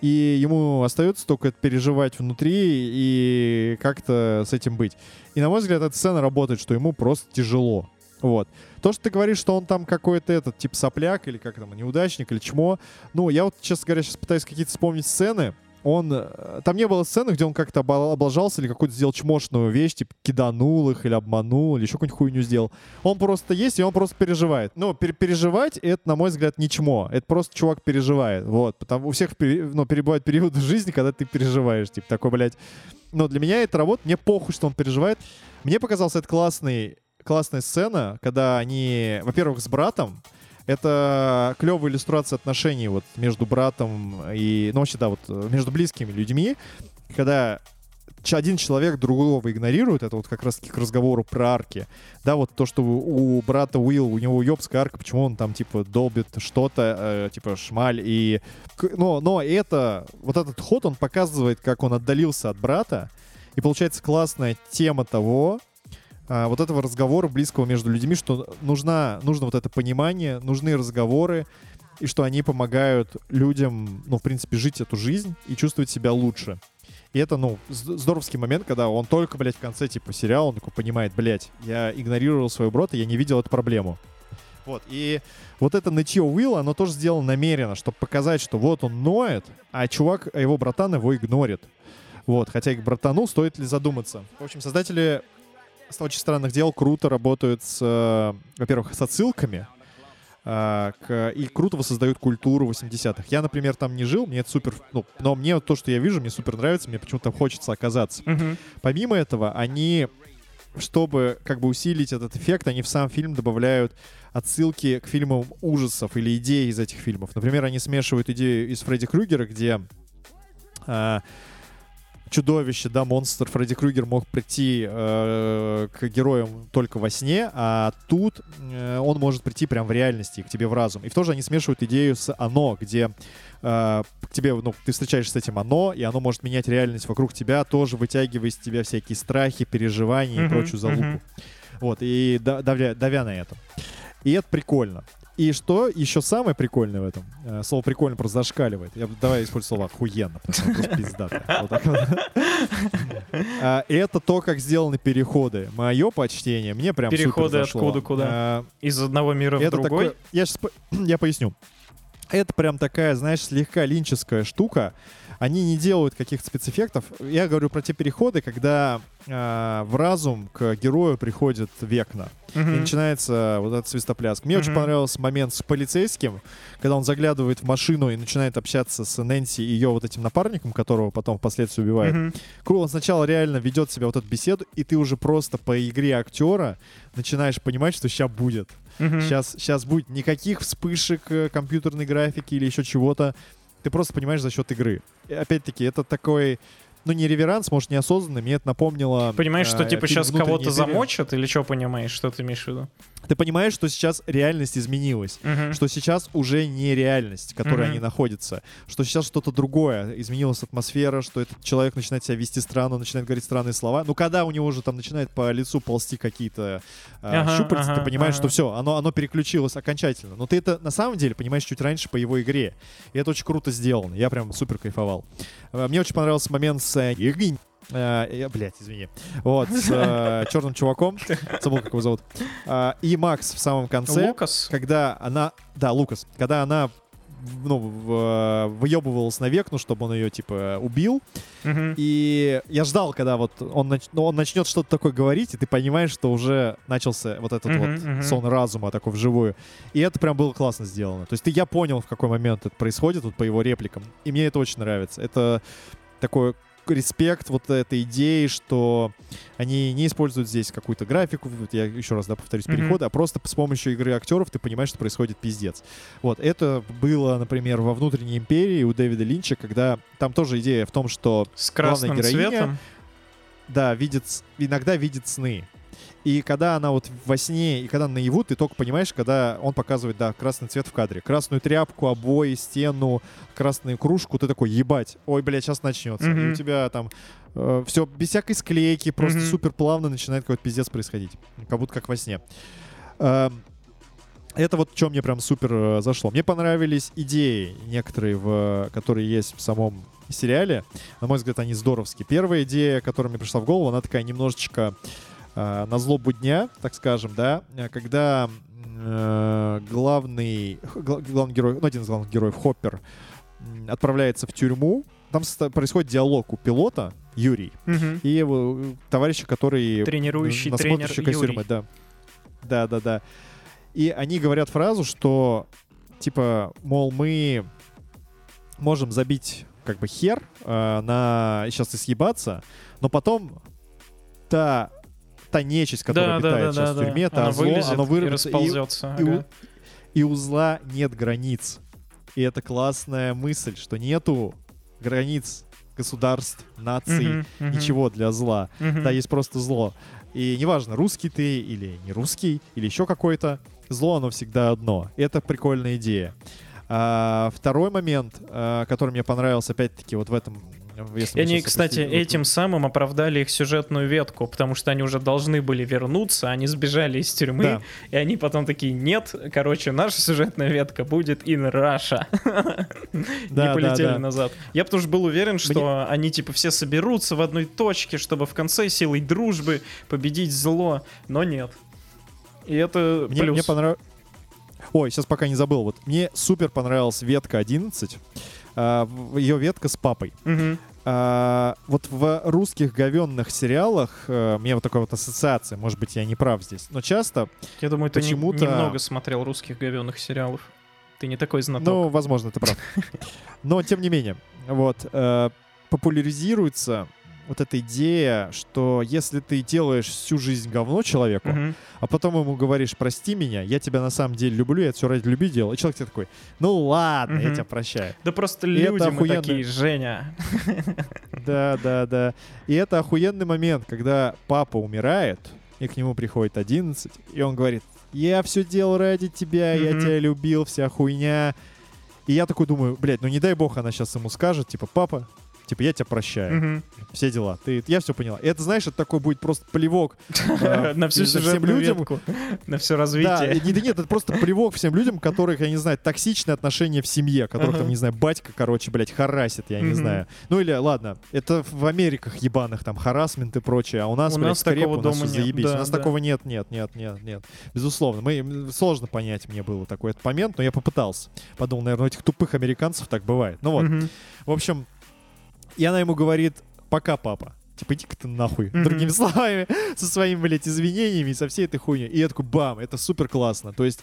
и ему остается только это переживать внутри и как-то с этим быть. И, на мой взгляд, эта сцена работает, что ему просто тяжело. Вот. То, что ты говоришь, что он там какой-то этот, типа сопляк или как там, неудачник или чмо. Ну, я вот, честно говоря, сейчас пытаюсь какие-то вспомнить сцены. Он... Э, там не было сцены, где он как-то облажался или какую-то сделал чмошную вещь, типа киданул их или обманул, или еще какую-нибудь хуйню сделал. Он просто есть, и он просто переживает. Ну, пер переживать, это, на мой взгляд, не чмо. Это просто чувак переживает. Вот. Потому у всех ну, перебывают периоды жизни, когда ты переживаешь. Типа такой, блядь... Но для меня это работа. Мне похуй, что он переживает. Мне показался это классный классная сцена, когда они, во-первых, с братом, это клевая иллюстрация отношений вот между братом и, ну вообще, да, вот между близкими людьми, когда один человек другого игнорирует, это вот как раз к разговору про арки. Да, вот то, что у брата Уилл, у него ёбская арка, почему он там, типа, долбит что-то, э, типа, шмаль, и... Но, но это, вот этот ход, он показывает, как он отдалился от брата, и получается классная тема того, а, вот этого разговора близкого между людьми, что нужна, нужно вот это понимание, нужны разговоры, и что они помогают людям, ну, в принципе, жить эту жизнь и чувствовать себя лучше. И это, ну, здоровский момент, когда он только, блядь, в конце, типа, сериала, он такой понимает, блядь, я игнорировал свою брата, я не видел эту проблему. Вот, и вот это нытье Уилла, оно тоже сделано намеренно, чтобы показать, что вот он ноет, а чувак, а его братан его игнорит. Вот, хотя к братану стоит ли задуматься. В общем, создатели очень странных дел круто работают с, э, во-первых, с отсылками, а, к, и круто воссоздают культуру 80-х. Я, например, там не жил, мне это супер, ну, но мне то, что я вижу, мне супер нравится, мне почему-то хочется оказаться. Mm-hmm. Помимо этого, они, чтобы как бы усилить этот эффект, они в сам фильм добавляют отсылки к фильмам ужасов или идеи из этих фильмов. Например, они смешивают идею из Фредди Крюгера, где а, чудовище, да, монстр Фредди Крюгер мог прийти э, к героям только во сне, а тут э, он может прийти прямо в реальности, к тебе в разум. И в то же они смешивают идею с «Оно», где э, к тебе, ну, ты встречаешься с этим «Оно», и оно может менять реальность вокруг тебя, тоже вытягивая из тебя всякие страхи, переживания mm-hmm, и прочую залупу. Mm-hmm. Вот, и давя, давя на этом. И это прикольно. И что еще самое прикольное в этом? Э, слово прикольно просто зашкаливает. Я, давай использую слово охуенно, потому что пиздато. А, это то, как сделаны переходы. Мое почтение, мне прям Переходы откуда куда? А, Из одного мира в другой? Я сейчас я поясню. Это прям такая, знаешь, слегка линческая штука, они не делают каких-то спецэффектов. Я говорю про те переходы, когда э, в разум к герою приходит Векна. Mm-hmm. И начинается вот этот свистопляск. Мне mm-hmm. очень понравился момент с полицейским, когда он заглядывает в машину и начинает общаться с Нэнси и ее вот этим напарником, которого потом впоследствии убивает. Mm-hmm. Он сначала реально ведет себя вот эту беседу, и ты уже просто по игре актера начинаешь понимать, что сейчас будет. Mm-hmm. Сейчас, сейчас будет никаких вспышек э, компьютерной графики или еще чего-то ты просто понимаешь за счет игры. И опять-таки, это такой ну, не реверанс, может, неосознанный, мне это напомнило... Понимаешь, что, э, типа, сейчас кого-то замочат, или что понимаешь, что ты имеешь в виду? Ты понимаешь, что сейчас реальность изменилась, uh-huh. что сейчас уже не реальность, в которой uh-huh. они находятся, что сейчас что-то другое, изменилась атмосфера, что этот человек начинает себя вести странно, начинает говорить странные слова. Ну, когда у него уже там начинает по лицу ползти какие-то э, uh-huh, щупальца, uh-huh, ты понимаешь, uh-huh. что все, оно, оно переключилось окончательно. Но ты это на самом деле понимаешь чуть раньше по его игре. И это очень круто сделано. Я прям супер кайфовал. Э, мне очень понравился момент с э, Э, блять, извини. Вот, с э, черным чуваком. Забыл, как его зовут. Э, и Макс в самом конце. Лукас. Когда она... Да, Лукас. Когда она ну, выебывалась на век, ну, чтобы он ее, типа, убил. Uh-huh. И я ждал, когда вот он, нач... ну, он начнет что-то такое говорить, и ты понимаешь, что уже начался вот этот uh-huh, вот uh-huh. сон разума такой вживую. И это прям было классно сделано. То есть ты, я понял, в какой момент это происходит вот по его репликам. И мне это очень нравится. Это такое респект вот этой идеи, что они не используют здесь какую-то графику, вот я еще раз, да, повторюсь, mm-hmm. переходы, а просто с помощью игры актеров ты понимаешь, что происходит пиздец. Вот, это было, например, во «Внутренней империи» у Дэвида Линча, когда там тоже идея в том, что с главная героиня, цветом? Да, видит, иногда видит сны. И когда она вот во сне, и когда наяву, ты только понимаешь, когда он показывает, да, красный цвет в кадре. Красную тряпку, обои, стену, красную кружку, ты такой, ебать, ой, блядь, сейчас начнется. Mm-hmm. И у тебя там э, все без всякой склейки, просто mm-hmm. супер плавно начинает какой-то пиздец происходить. Как будто как во сне. Э, это вот что мне прям супер э, зашло. Мне понравились идеи некоторые, в, которые есть в самом сериале. На мой взгляд, они здоровские. Первая идея, которая мне пришла в голову, она такая немножечко э, на злобу дня, так скажем, да, э, когда э, главный, главный герой, ну, один из главных героев, Хоппер, отправляется в тюрьму. Там происходит диалог у пилота, Юрий, угу. и его э, товарища, который... Тренирующий тренер Юрий. Тюрьмы, да. Да, да, да. И они говорят фразу, что, типа, мол, мы можем забить как бы хер э, на сейчас и съебаться, но потом та та нечисть, которая да, обитает да, да, сейчас да, в тюрьме, да. та зло, оно вырвется и, расползется, и, ага. и, и у зла нет границ. И это классная мысль, что нету границ государств, наций, uh-huh, uh-huh. ничего для зла. Uh-huh. Да, есть просто зло. И неважно, русский ты или не русский, или еще какой-то, зло, оно всегда одно. Это прикольная идея. А, второй момент, а, который мне понравился, опять-таки, вот в этом если и они, кстати, этим самым оправдали их сюжетную ветку, потому что они уже должны были вернуться, они сбежали из тюрьмы, да. и они потом такие, нет, короче, наша сюжетная ветка будет in Russia. Не полетели назад. Я потому что был уверен, что они типа все соберутся в одной точке, чтобы в конце силой дружбы победить зло, но нет. И это мне, плюс. Мне понравилось... Ой, сейчас пока не забыл. Вот мне супер понравилась ветка 11. Uh, ее ветка с папой. Угу. А, вот в русских говенных сериалах а, мне вот такая вот ассоциация, может быть, я не прав здесь, но часто Я думаю, ты почему-то... не, немного смотрел русских говенных сериалов. Ты не такой знаток. Ну, возможно, ты прав. Но, тем не менее, вот, э, популяризируется вот эта идея, что если ты делаешь всю жизнь говно человеку, uh-huh. а потом ему говоришь, прости меня, я тебя на самом деле люблю, я все ради любви делал, и человек тебе такой, ну ладно, uh-huh. я тебя прощаю. Да просто и люди мы такие, Женя. Да, да, да. И это охуенный момент, когда папа умирает, и к нему приходит 11, и он говорит, я все делал ради тебя, я тебя любил, вся хуйня. И я такой думаю, блядь, ну не дай бог она сейчас ему скажет, типа, папа, Типа, я тебя прощаю. Угу. Все дела. Ты, я все поняла. И это, знаешь, это такой будет просто плевок э, на всю сюжетную людям, на все развитие. Да, нет, это просто плевок всем людям, которых, я не знаю, токсичные отношения в семье, которых там, не знаю, батька, короче, блядь, харасит, я не знаю. Ну или, ладно, это в Америках ебаных, там, харасмент и прочее, а у нас, блядь, скреп, у нас заебись. У нас такого нет, нет, нет, нет, нет. Безусловно. Мы, сложно понять мне было такой этот момент, но я попытался. Подумал, наверное, у этих тупых американцев так бывает. Ну вот. В общем, и она ему говорит, пока, папа. Типа, иди-ка ты нахуй. Mm-hmm. Другими словами, со своими, блядь, извинениями, со всей этой хуйней. И я такой, бам, это супер классно. То есть,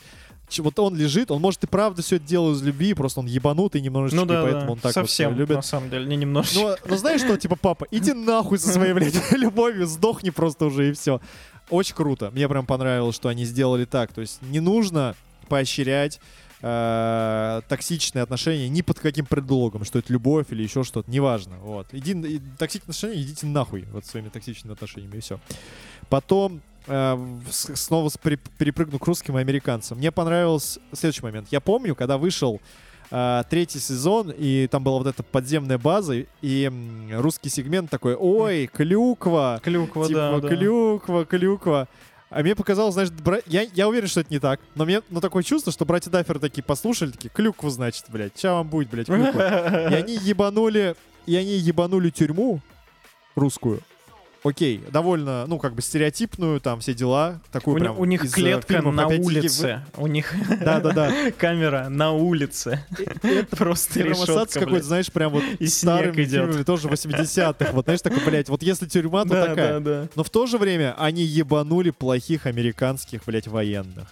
вот он лежит, он может и правда все это делал из любви, просто он ебанутый немножечко, ну, да, поэтому да. он так Совсем, вот любит. на самом деле, не немножечко. Но, но знаешь что, типа, папа, иди нахуй со своей, блядь, любовью, сдохни просто уже и все. Очень круто. Мне прям понравилось, что они сделали так. То есть не нужно поощрять э, токсичные отношения ни под каким предлогом, что это любовь или еще что-то, неважно. Вот. Иди, и, токсичные отношения, идите нахуй вот своими токсичными отношениями, и все. Потом э, снова при, перепрыгну к русским и американцам. Мне понравился следующий момент. Я помню, когда вышел Uh, третий сезон, и там была вот эта подземная база, и русский сегмент такой, ой, клюква. Клюква, типа, да, клюква, да. клюква. А мне показалось, знаешь, бра... я, я уверен, что это не так, но мне ну, такое чувство, что братья Даффер такие послушали, такие, клюкву, значит, блядь, сейчас вам будет, блядь, клюква. И они ебанули, и они ебанули тюрьму русскую, окей, довольно, ну, как бы стереотипную, там все дела. Такую у, прям у них клетка на улице. У них да-да-да. камера на улице. Это просто решетка, какой-то, знаешь, прям вот старыми фильмами, тоже 80-х. Вот, знаешь, такой, блядь, вот если тюрьма, то такая. Но в то же время они ебанули плохих американских, блядь, военных.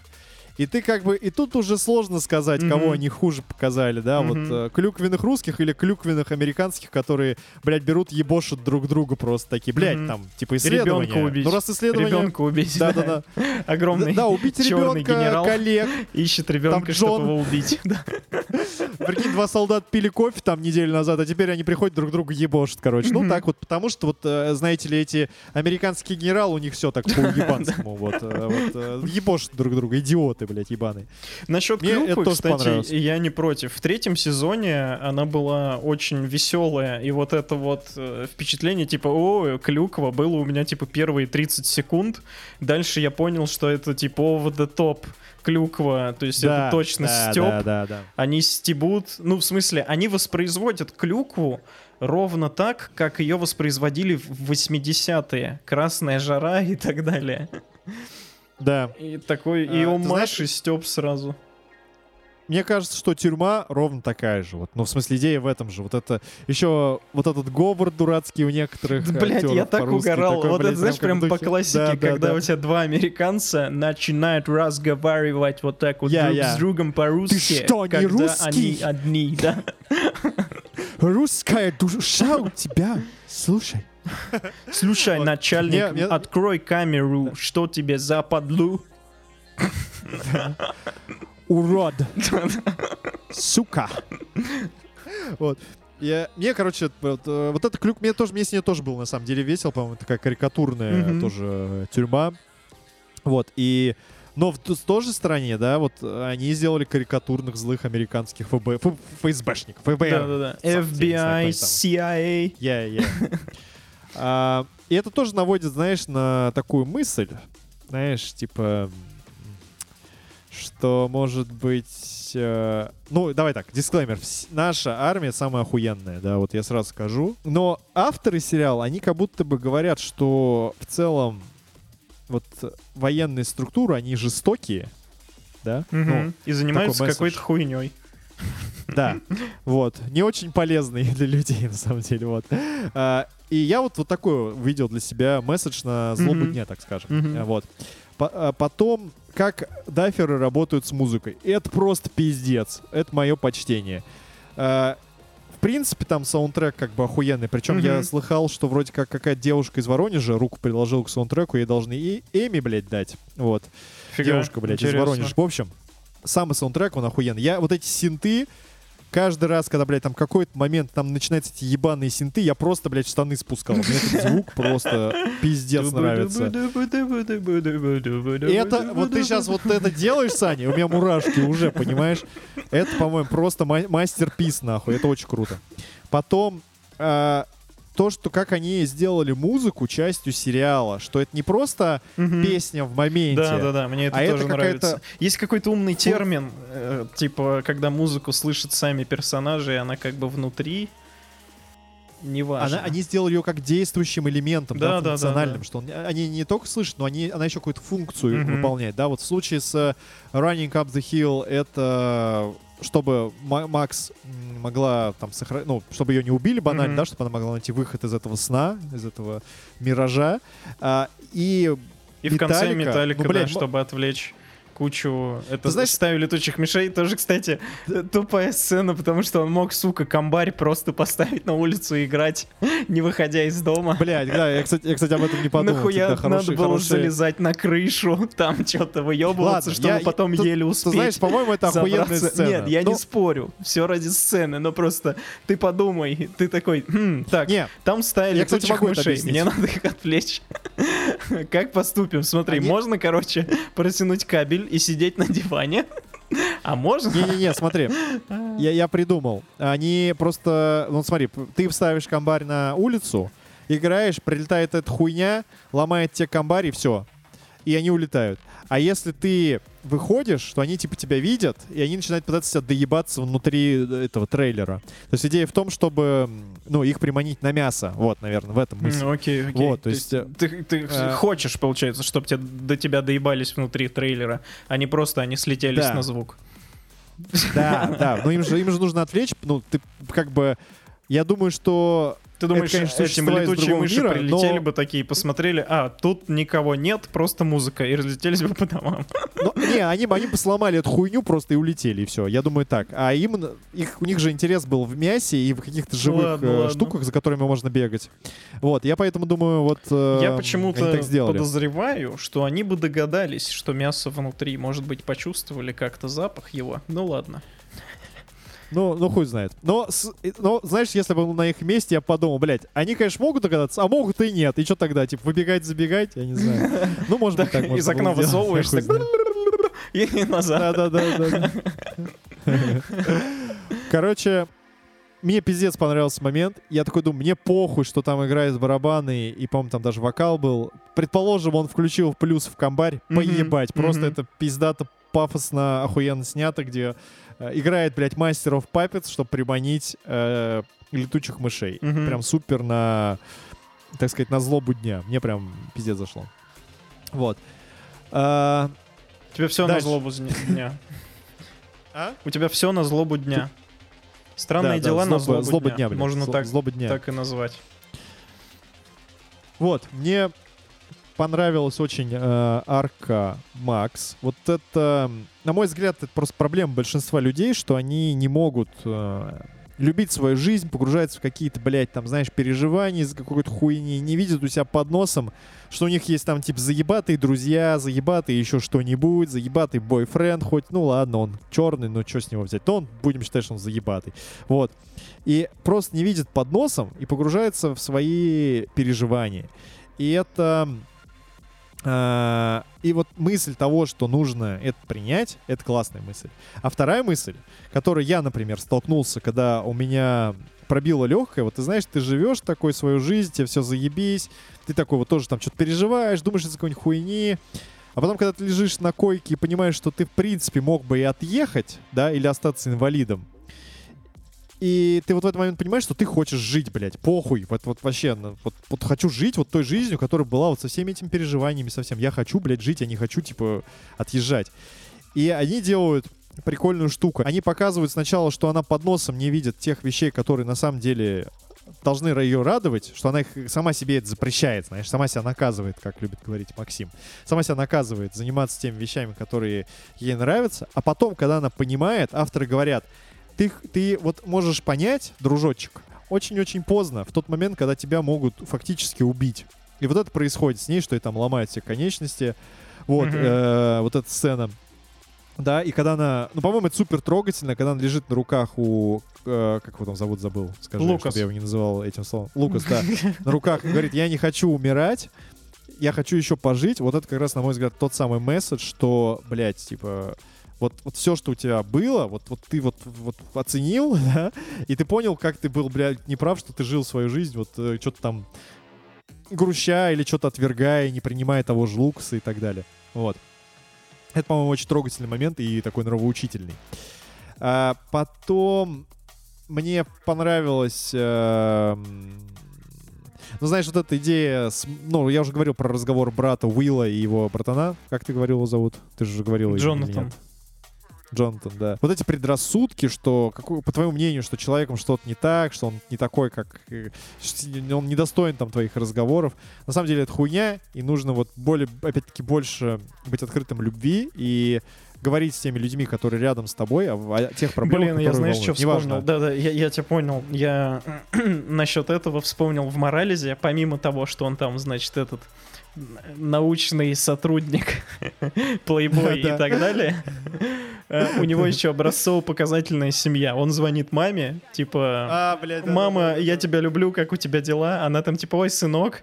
И ты как бы, и тут уже сложно сказать, mm-hmm. кого они хуже показали, да, mm-hmm. вот э, клюквенных русских или клюквенных американских, которые, блядь, берут ебошут друг друга просто такие, блядь, mm-hmm. там, типа исследования. Ребенка убить. Ну раз исследования... Ребенка убить, да. Да, да, Огромный Да, убить ребенка, генерал коллег. Ищет ребенка, чтобы его убить. Прикинь, два солдата пили кофе там неделю назад, а теперь они приходят друг друга ебошат, короче. Ну так вот, потому что вот, э, знаете ли, эти американские генералы, у них все так по ебанскому, вот, э, э, ебошат друг друга, идиоты, блядь, ебаные. Насчет клюквы, кстати, я не против. В третьем сезоне она была очень веселая, и вот это вот впечатление, типа, о, клюква, было у меня, типа, первые 30 секунд. Дальше я понял, что это, типа, over the top клюква, то есть да, это точно да, степ. Да, да, да. Они стебут, ну, в смысле, они воспроизводят клюкву ровно так, как ее воспроизводили в 80-е. Красная жара и так далее. Да. И такой, и а, омаш, и степ сразу. Мне кажется, что тюрьма ровно такая же. Вот. Ну, в смысле, идея в этом же. Вот это еще вот этот говор дурацкий у некоторых. Блять, я так угорал. Такой, вот блядь, это, знаешь, прям по классике, да, когда да, да. у тебя два американца начинают разговаривать вот так вот я, друг я. с другом по-русски. Ты что, не русский? они одни, да. Русская душа у тебя. Слушай. Слушай, начальник, открой камеру. Что тебе западлу? урод. Сука. Вот. Я, мне, короче, вот, э, вот этот клюк, мне тоже, мне с ней тоже был на самом деле весел, по-моему, такая карикатурная mm-hmm. тоже тюрьма. Вот, и... Но в, в той же стороне, да, вот они сделали карикатурных злых американских ФБ, Ф, ФСБшников, ФБР. Да-да-да. FBI, CIA. Yeah, yeah. а, и это тоже наводит, знаешь, на такую мысль, знаешь, типа что может быть... Э, ну, давай так, дисклеймер. Наша армия самая охуенная, да, вот я сразу скажу. Но авторы сериала, они как будто бы говорят, что в целом вот военные структуры, они жестокие, да? Угу. Ну, и занимаются какой-то хуйней. Да, вот. Не очень полезные для людей, на самом деле, вот. А, и я вот, вот такой увидел для себя месседж на злобу дня, так скажем. Вот. А, потом как даферы работают с музыкой. Это просто пиздец. Это мое почтение. В принципе, там саундтрек как бы охуенный. Причем mm-hmm. я слыхал, что вроде как какая-то девушка из Воронежа руку приложила к саундтреку, ей должны и Эми, блядь, дать. Вот. Фига. Девушка, блядь, Интересно. из Воронежа. В общем, самый саундтрек, он охуенный. Я вот эти синты, каждый раз, когда, блядь, там какой-то момент там начинаются эти ебаные синты, я просто, блядь, штаны спускал. Мне этот звук просто пиздец нравится. И это, вот ты сейчас вот это делаешь, Саня, у меня мурашки уже, понимаешь? Это, по-моему, просто мастер-пис, нахуй. Это очень круто. Потом, а, то, что как они сделали музыку частью сериала, что это не просто угу. песня в моменте. Да, да, да, мне это а тоже это нравится. Есть какой-то умный термин, э, типа, когда музыку слышат сами персонажи, и она как бы внутри. Неважно. Она, они сделали ее как действующим элементом, да, да, функциональным, да, да. что он, они не только слышат, но они, она еще какую-то функцию mm выполняет. Да, вот в случае с э, Running Up the Hill это чтобы Макс могла там сохранить, ну, чтобы ее не убили банально, mm-hmm. да, чтобы она могла найти выход из этого сна, из этого миража. А, и и в конце металлика, ну, блядь, да, чтобы отвлечь кучу... Это Ты знаешь, ставили летучих мишей. Тоже, кстати, тупая сцена, потому что он мог, сука, комбарь просто поставить на улицу и играть, не выходя из дома. Блять, да, я, кстати, я, кстати, об этом не подумал. Нахуя надо хорошие, было хорошие... залезать на крышу, там что-то выебываться, чтобы я, потом я, еле успеть. Ты знаешь, по-моему, это охуенная сцена. Нет, я но... не спорю, все ради сцены, но просто ты подумай, ты такой, хм, так, Нет, там ставили я, кстати, могу мышей, мне надо их отвлечь. как поступим? Смотри, Они... можно, короче, протянуть кабель, и сидеть на диване. А можно? Не-не-не, смотри. Я, я придумал. Они просто... Ну, смотри, ты вставишь комбарь на улицу, играешь, прилетает эта хуйня, ломает тебе комбарь, и все. И они улетают. А если ты выходишь, то они типа тебя видят, и они начинают пытаться тебя доебаться внутри этого трейлера. То есть идея в том, чтобы ну, их приманить на мясо. Вот, наверное, в этом мысль. Mm, окей, окей. Вот, то, то есть, есть ты, ты э... хочешь, получается, чтобы тебя, до тебя доебались внутри трейлера, а не просто они слетелись да. на звук. Да, да. Но им же, им же нужно отвлечь. Ну, ты как бы... Я думаю, что Ты думаешь, это, конечно, эти летучие мыши мира, прилетели но... бы такие, посмотрели, а, тут никого нет, просто музыка, и разлетелись бы по домам. Но, не, они, они бы сломали эту хуйню просто и улетели, и все. Я думаю так. А им, их, у них же интерес был в мясе и в каких-то живых ладно, э, штуках, ладно. за которыми можно бегать. Вот, я поэтому думаю, вот э, Я почему-то подозреваю, что они бы догадались, что мясо внутри, может быть, почувствовали как-то запах его. Ну ладно. Ну, ну хуй знает. Но, но, знаешь, если бы на их месте, я подумал, блядь, они, конечно, могут догадаться, а могут и нет. И что тогда, типа, выбегать, забегать? Я не знаю. Ну, может быть, так Из окна высовываешься, и назад. Да-да-да. Короче, мне пиздец понравился момент. Я такой думаю, мне похуй, что там играет барабаны, и, по-моему, там даже вокал был. Предположим, он включил плюс в комбарь. Поебать. Просто это пиздато пафосно, охуенно снято, где играет, блядь, мастеров папец, чтобы приманить э, летучих мышей. Mm-hmm. Прям супер на, так сказать, на злобу дня. Мне прям пиздец зашло. Вот. А, У тебя все дальше. на злобу дня. А? У тебя все на злобу дня. Странные да, дела да, злоба, на злобу, злоба дня. дня блин. Можно Зл, так, злоба дня. так и назвать. Вот, мне понравилась очень э, арка Макс. Вот это, на мой взгляд, это просто проблема большинства людей, что они не могут э, любить свою жизнь, погружаются в какие-то, блядь, там, знаешь, переживания из какой-то хуйни, не видят у себя под носом, что у них есть там, типа, заебатые друзья, заебатые еще что-нибудь, заебатый бойфренд, хоть, ну ладно, он черный, но что с него взять? То он, будем считать, что он заебатый. Вот. И просто не видит под носом и погружается в свои переживания. И это и вот мысль того, что нужно это принять, это классная мысль. А вторая мысль, которой я, например, столкнулся, когда у меня пробило легкое, вот ты знаешь, ты живешь такой свою жизнь, тебе все заебись, ты такой вот тоже там что-то переживаешь, думаешь из какой-нибудь хуйни, а потом, когда ты лежишь на койке и понимаешь, что ты, в принципе, мог бы и отъехать, да, или остаться инвалидом, и ты вот в этот момент понимаешь, что ты хочешь жить, блядь, похуй. Вот, вот вообще, ну, вот, вот хочу жить вот той жизнью, которая была вот со всеми этими переживаниями совсем. Я хочу, блядь, жить, я не хочу, типа, отъезжать. И они делают прикольную штуку. Они показывают сначала, что она под носом не видит тех вещей, которые на самом деле должны ее радовать, что она их сама себе это запрещает, знаешь, сама себя наказывает, как любит говорить Максим. Сама себя наказывает заниматься теми вещами, которые ей нравятся, а потом, когда она понимает, авторы говорят, ты, ты вот можешь понять, дружочек, очень-очень поздно, в тот момент, когда тебя могут фактически убить. И вот это происходит с ней, что ей там ломают все конечности. Вот, mm-hmm. э, вот эта сцена. Да, и когда она... Ну, по-моему, это супер трогательно, когда она лежит на руках у... Э, как его там зовут, забыл. Скажи, Лукас. чтобы я его не называл этим словом. Лукас, да. На руках говорит, я не хочу умирать, я хочу еще пожить. Вот это как раз, на мой взгляд, тот самый месседж, что, блядь, типа вот, вот все, что у тебя было, вот, вот ты вот, вот оценил, да, и ты понял, как ты был, блядь, неправ, что ты жил свою жизнь, вот э, что-то там грущая или что-то отвергая, не принимая того же Лукаса и так далее. Вот. Это, по-моему, очень трогательный момент и такой нравоучительный. А, потом мне понравилось... Э, ну, знаешь, вот эта идея... С, ну, я уже говорил про разговор брата Уилла и его братана. Как ты говорил его зовут? Ты же говорил. Джонатан. Джонатан, да. Вот эти предрассудки, что, какой, по твоему мнению, что человеком что-то не так, что он не такой, как... Э, он недостоин там твоих разговоров. На самом деле это хуйня, и нужно вот более, опять-таки, больше быть открытым любви и говорить с теми людьми, которые рядом с тобой, о, о тех проблемах, Блин, я знаешь, что вспомнил? Да-да, я, я тебя понял. Я насчет этого вспомнил в Морализе, помимо того, что он там, значит, этот научный сотрудник, плейбой и так далее. Э, у него еще образцово-показательная семья. Он звонит маме, типа, а, мама, я тебя люблю, как у тебя дела? Она там типа, ой, сынок,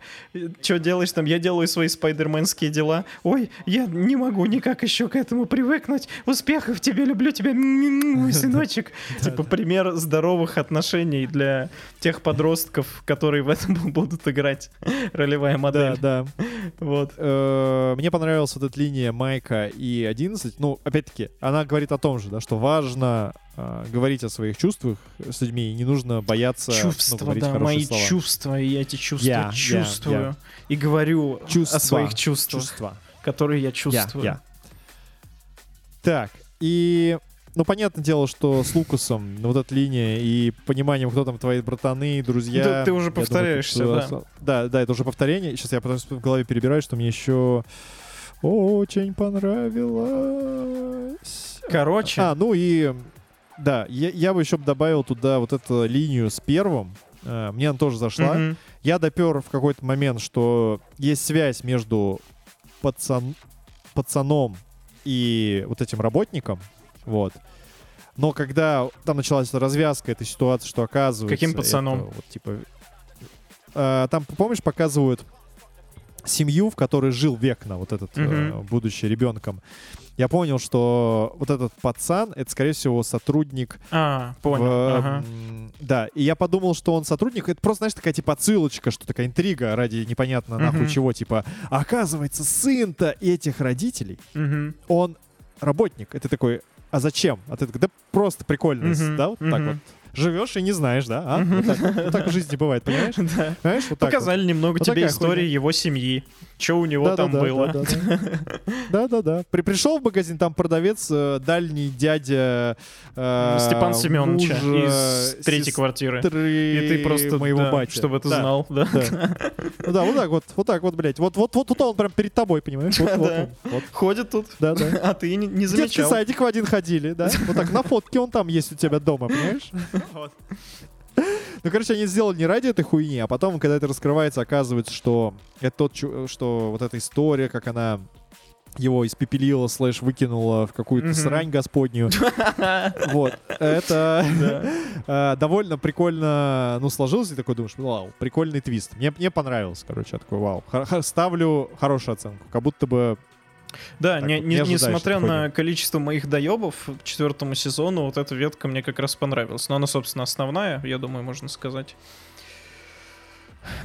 что делаешь там? Я делаю свои спайдерменские дела. Ой, я не могу никак еще к этому привыкнуть. Успехов тебе, люблю тебя, мой сыночек. Типа пример здоровых отношений для тех подростков, которые в этом будут играть ролевая модель. Да, да. Вот. Э, мне понравилась вот эта линия Майка и 11. Ну, опять-таки, она говорит о том же, да, что важно э, говорить о своих чувствах с людьми, и не нужно бояться ну, Чувства, ну, да, мои слова. чувства, и я эти чувства я, чувствую. Я, я. И говорю чувства, о своих чувствах, чувства. которые я чувствую. Я, я. Так, и ну, понятное дело, что с Лукасом вот эта линия и пониманием, кто там твои братаны, друзья. Да, ты уже повторяешься, думаю, да. Да, да, это уже повторение. Сейчас я потом в голове перебираю, что мне еще очень понравилось. Короче. А, ну и да, я, я бы еще добавил туда вот эту линию с первым. Э, мне она тоже зашла. Mm-hmm. Я допер в какой-то момент, что есть связь между пацан, пацаном и вот этим работником. Вот. Но когда там началась развязка этой ситуации, что оказывается... Каким пацаном? Это, вот, типа, э, там, помнишь, показывают семью, в которой жил Векна, вот этот, mm-hmm. э, будучи ребенком. Я понял, что вот этот пацан, это, скорее всего, сотрудник. А, понял. В, ага. Да, и я подумал, что он сотрудник. Это просто, знаешь, такая типа отсылочка, что такая интрига ради непонятно нахуй mm-hmm. чего. Типа, оказывается, сын-то этих родителей, mm-hmm. он работник. Это такой, а зачем? А ты такой, да просто прикольно, mm-hmm. да, вот mm-hmm. так вот живешь и не знаешь, да? А? Вот, так, вот так в жизни бывает, понимаешь? Да. Понимаешь? Вот Показали вот. немного вот тебе истории хуйня. его семьи. Что у него да, там да, было. Да-да-да. При, пришел в магазин, там продавец, э, дальний дядя э, Степан Семеновича из третьей квартиры. И ты просто моего да, батя. чтобы ты да, знал. Да. Да. Ну да, вот так вот, вот так вот, блядь. Вот, вот, вот тут он прям перед тобой, понимаешь? Вот, вот, он, вот. Ходит тут. Да, да. А ты не, не замечал. Детский садик в один ходили, да? Вот так на фотке он там есть у тебя дома, понимаешь? Ну, короче, они сделали не ради этой хуйни, а потом, когда это раскрывается, оказывается, что это тот, что вот эта история, как она его испепелила, слэш выкинула в какую-то mm-hmm. срань господнюю. Вот. Это э, довольно прикольно, ну, сложилось, и такой думаешь, вау, прикольный твист. Мне, мне понравилось, короче, я такой, вау. Ставлю хорошую оценку. Как будто бы да, так, не, не, не несмотря на количество моих доебов к четвертому сезону, вот эта ветка мне как раз понравилась. Но она, собственно, основная, я думаю, можно сказать.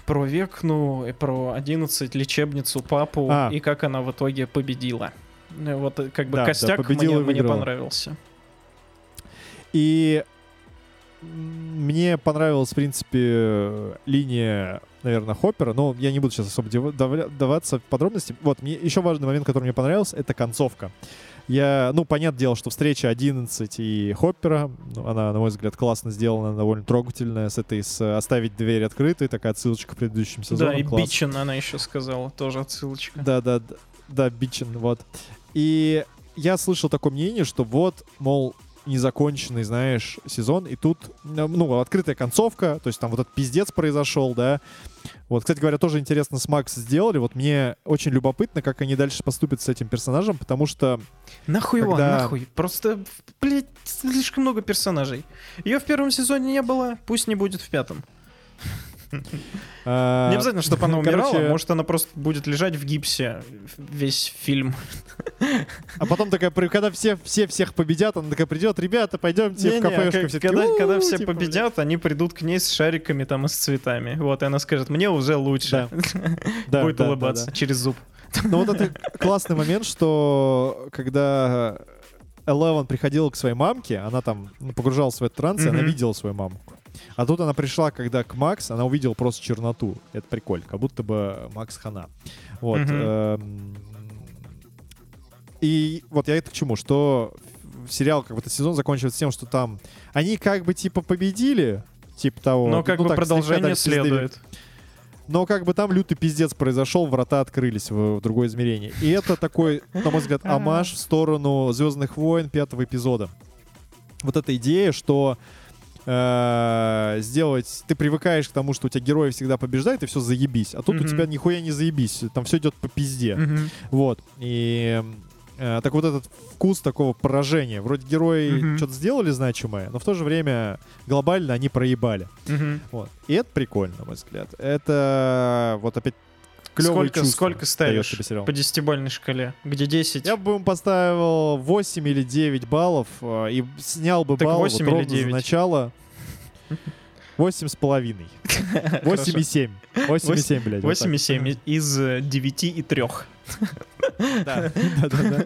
Про век, ну, и про 11 лечебницу, папу, а. и как она в итоге победила. Вот э, как бы да, костяк да, мне, мне понравился. И мне понравилась, в принципе, линия наверное, Хоппера, но я не буду сейчас особо даваться в подробности. Вот, мне еще важный момент, который мне понравился, это концовка. Я, ну, понятное дело, что встреча 11 и Хоппера, ну, она, на мой взгляд, классно сделана, довольно трогательная, с этой, с оставить дверь открытой, такая отсылочка к предыдущим сезонам. Да, и класс. Бичин она еще сказала, тоже отсылочка. Да, да, да, да, Бичин, вот. И я слышал такое мнение, что вот, мол, незаконченный, знаешь, сезон, и тут, ну, открытая концовка, то есть там вот этот пиздец произошел, да. Вот, кстати говоря, тоже интересно с Макс сделали. Вот мне очень любопытно, как они дальше поступят с этим персонажем, потому что... Нахуй когда... его, нахуй. Просто, блядь, слишком много персонажей. Ее в первом сезоне не было, пусть не будет в пятом. Не обязательно, чтобы она умирала, может, она просто будет лежать в гипсе весь фильм. А потом такая, когда все, все всех победят, она такая придет, ребята, пойдемте в кафешку. Когда все типа, победят, они придут к ней с шариками там и с цветами. Вот, и она скажет, мне уже лучше. Да. Будет улыбаться через зуб. Ну вот это классный момент, что когда Элевен приходила к своей мамке, она там ну, погружалась в этот транс, и она видела свою мамку. А тут она пришла, когда к Макс, она увидела просто черноту. Это прикольно, как будто бы Макс Хана. Вот. Эм, и вот я это к чему, что сериал, как бы этот сезон заканчивается тем, что там они как бы типа победили, типа того. Но как ну, бы так, продолжение следует. Но как бы там лютый пиздец произошел, врата открылись в, в другое измерение. И это такой, на мой взгляд, амаш в сторону Звездных войн пятого эпизода. Вот эта идея, что э, сделать... Ты привыкаешь к тому, что у тебя герои всегда побеждают, и все заебись. А тут mm-hmm. у тебя нихуя не заебись. Там все идет по пизде. Mm-hmm. Вот. И э, так вот этот вкус такого поражения. Вроде герои mm-hmm. что-то сделали значимое, но в то же время глобально они проебали. Mm-hmm. Вот. И это прикольно, на мой взгляд. Это вот опять клевые сколько, сколько ставишь по десятибальной шкале? Где 10? Я бы ему поставил 8 или 9 баллов э, и снял бы так балл 8 вот или 9? за начало. Восемь с половиной. Восемь и семь. Восемь и семь, блядь. Восемь и семь из девяти и трех. Да, да, да.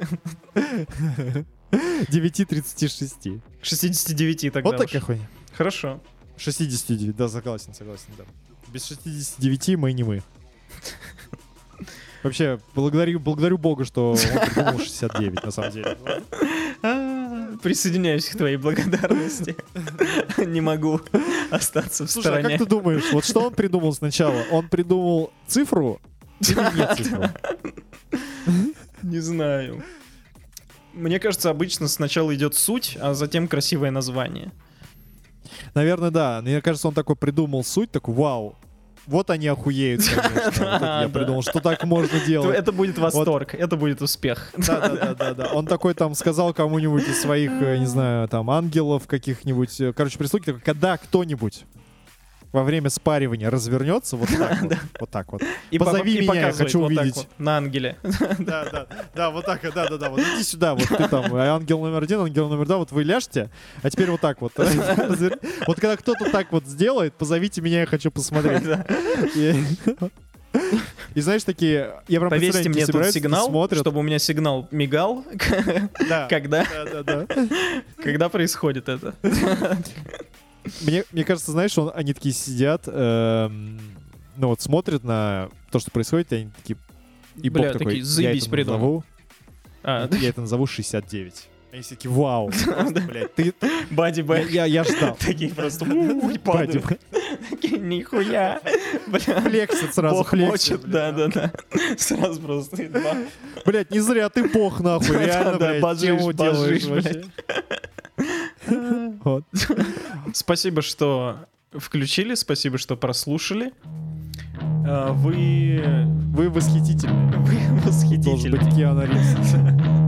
Девяти тридцати шести. Шестидесяти девяти тогда Вот такая хуйня. Хорошо. 69, да, согласен, согласен, да. Без 69 мы не мы. Вообще, благодарю, благодарю Бога, что он придумал 69, на самом деле. Присоединяюсь к твоей благодарности. Не могу остаться в Слушай, стороне. а как ты думаешь, вот что он придумал сначала? Он придумал цифру или нет цифру? Не знаю. Мне кажется, обычно сначала идет суть, а затем красивое название. Наверное, да. Мне кажется, он такой придумал суть, такой, вау, вот они охуеют, я придумал, что так можно делать. Это будет восторг, это будет успех. Да-да-да. Он такой там сказал кому-нибудь из своих, э, не знаю, там, ангелов каких-нибудь, короче, прислуги, такой, когда кто-нибудь во время спаривания развернется вот так вот, вот так вот. И Позови меня, я хочу увидеть. На ангеле. Да, да, да, вот так, да, да, да, вот иди сюда, вот ты там, ангел номер один, ангел номер два, вот вы ляжьте, а теперь вот так вот. Вот когда кто-то так вот сделает, позовите меня, я хочу посмотреть. И знаешь, такие, я прям Повесьте мне тут сигнал, смотрят. чтобы у меня сигнал мигал, да, когда, да, да, да. когда происходит это. Мне, мне кажется, знаешь, он, они такие сидят, эм, ну вот смотрят на то, что происходит, и они такие... И Бля, Бог такой, такие, заебись я это назову, а, я это назову 69. Они все такие, вау, блядь, ты... Бади. Я, я ждал. Такие просто падают. Такие, нихуя. Флексит сразу, Бог мочит, да-да-да. Сразу просто два. Блядь, не зря ты бог, нахуй, реально, блядь, тему делаешь вообще. Вот. Спасибо, что включили, спасибо, что прослушали. А, вы... Вы восхитительны. Вы восхитительны. Должен быть Киану Ривз.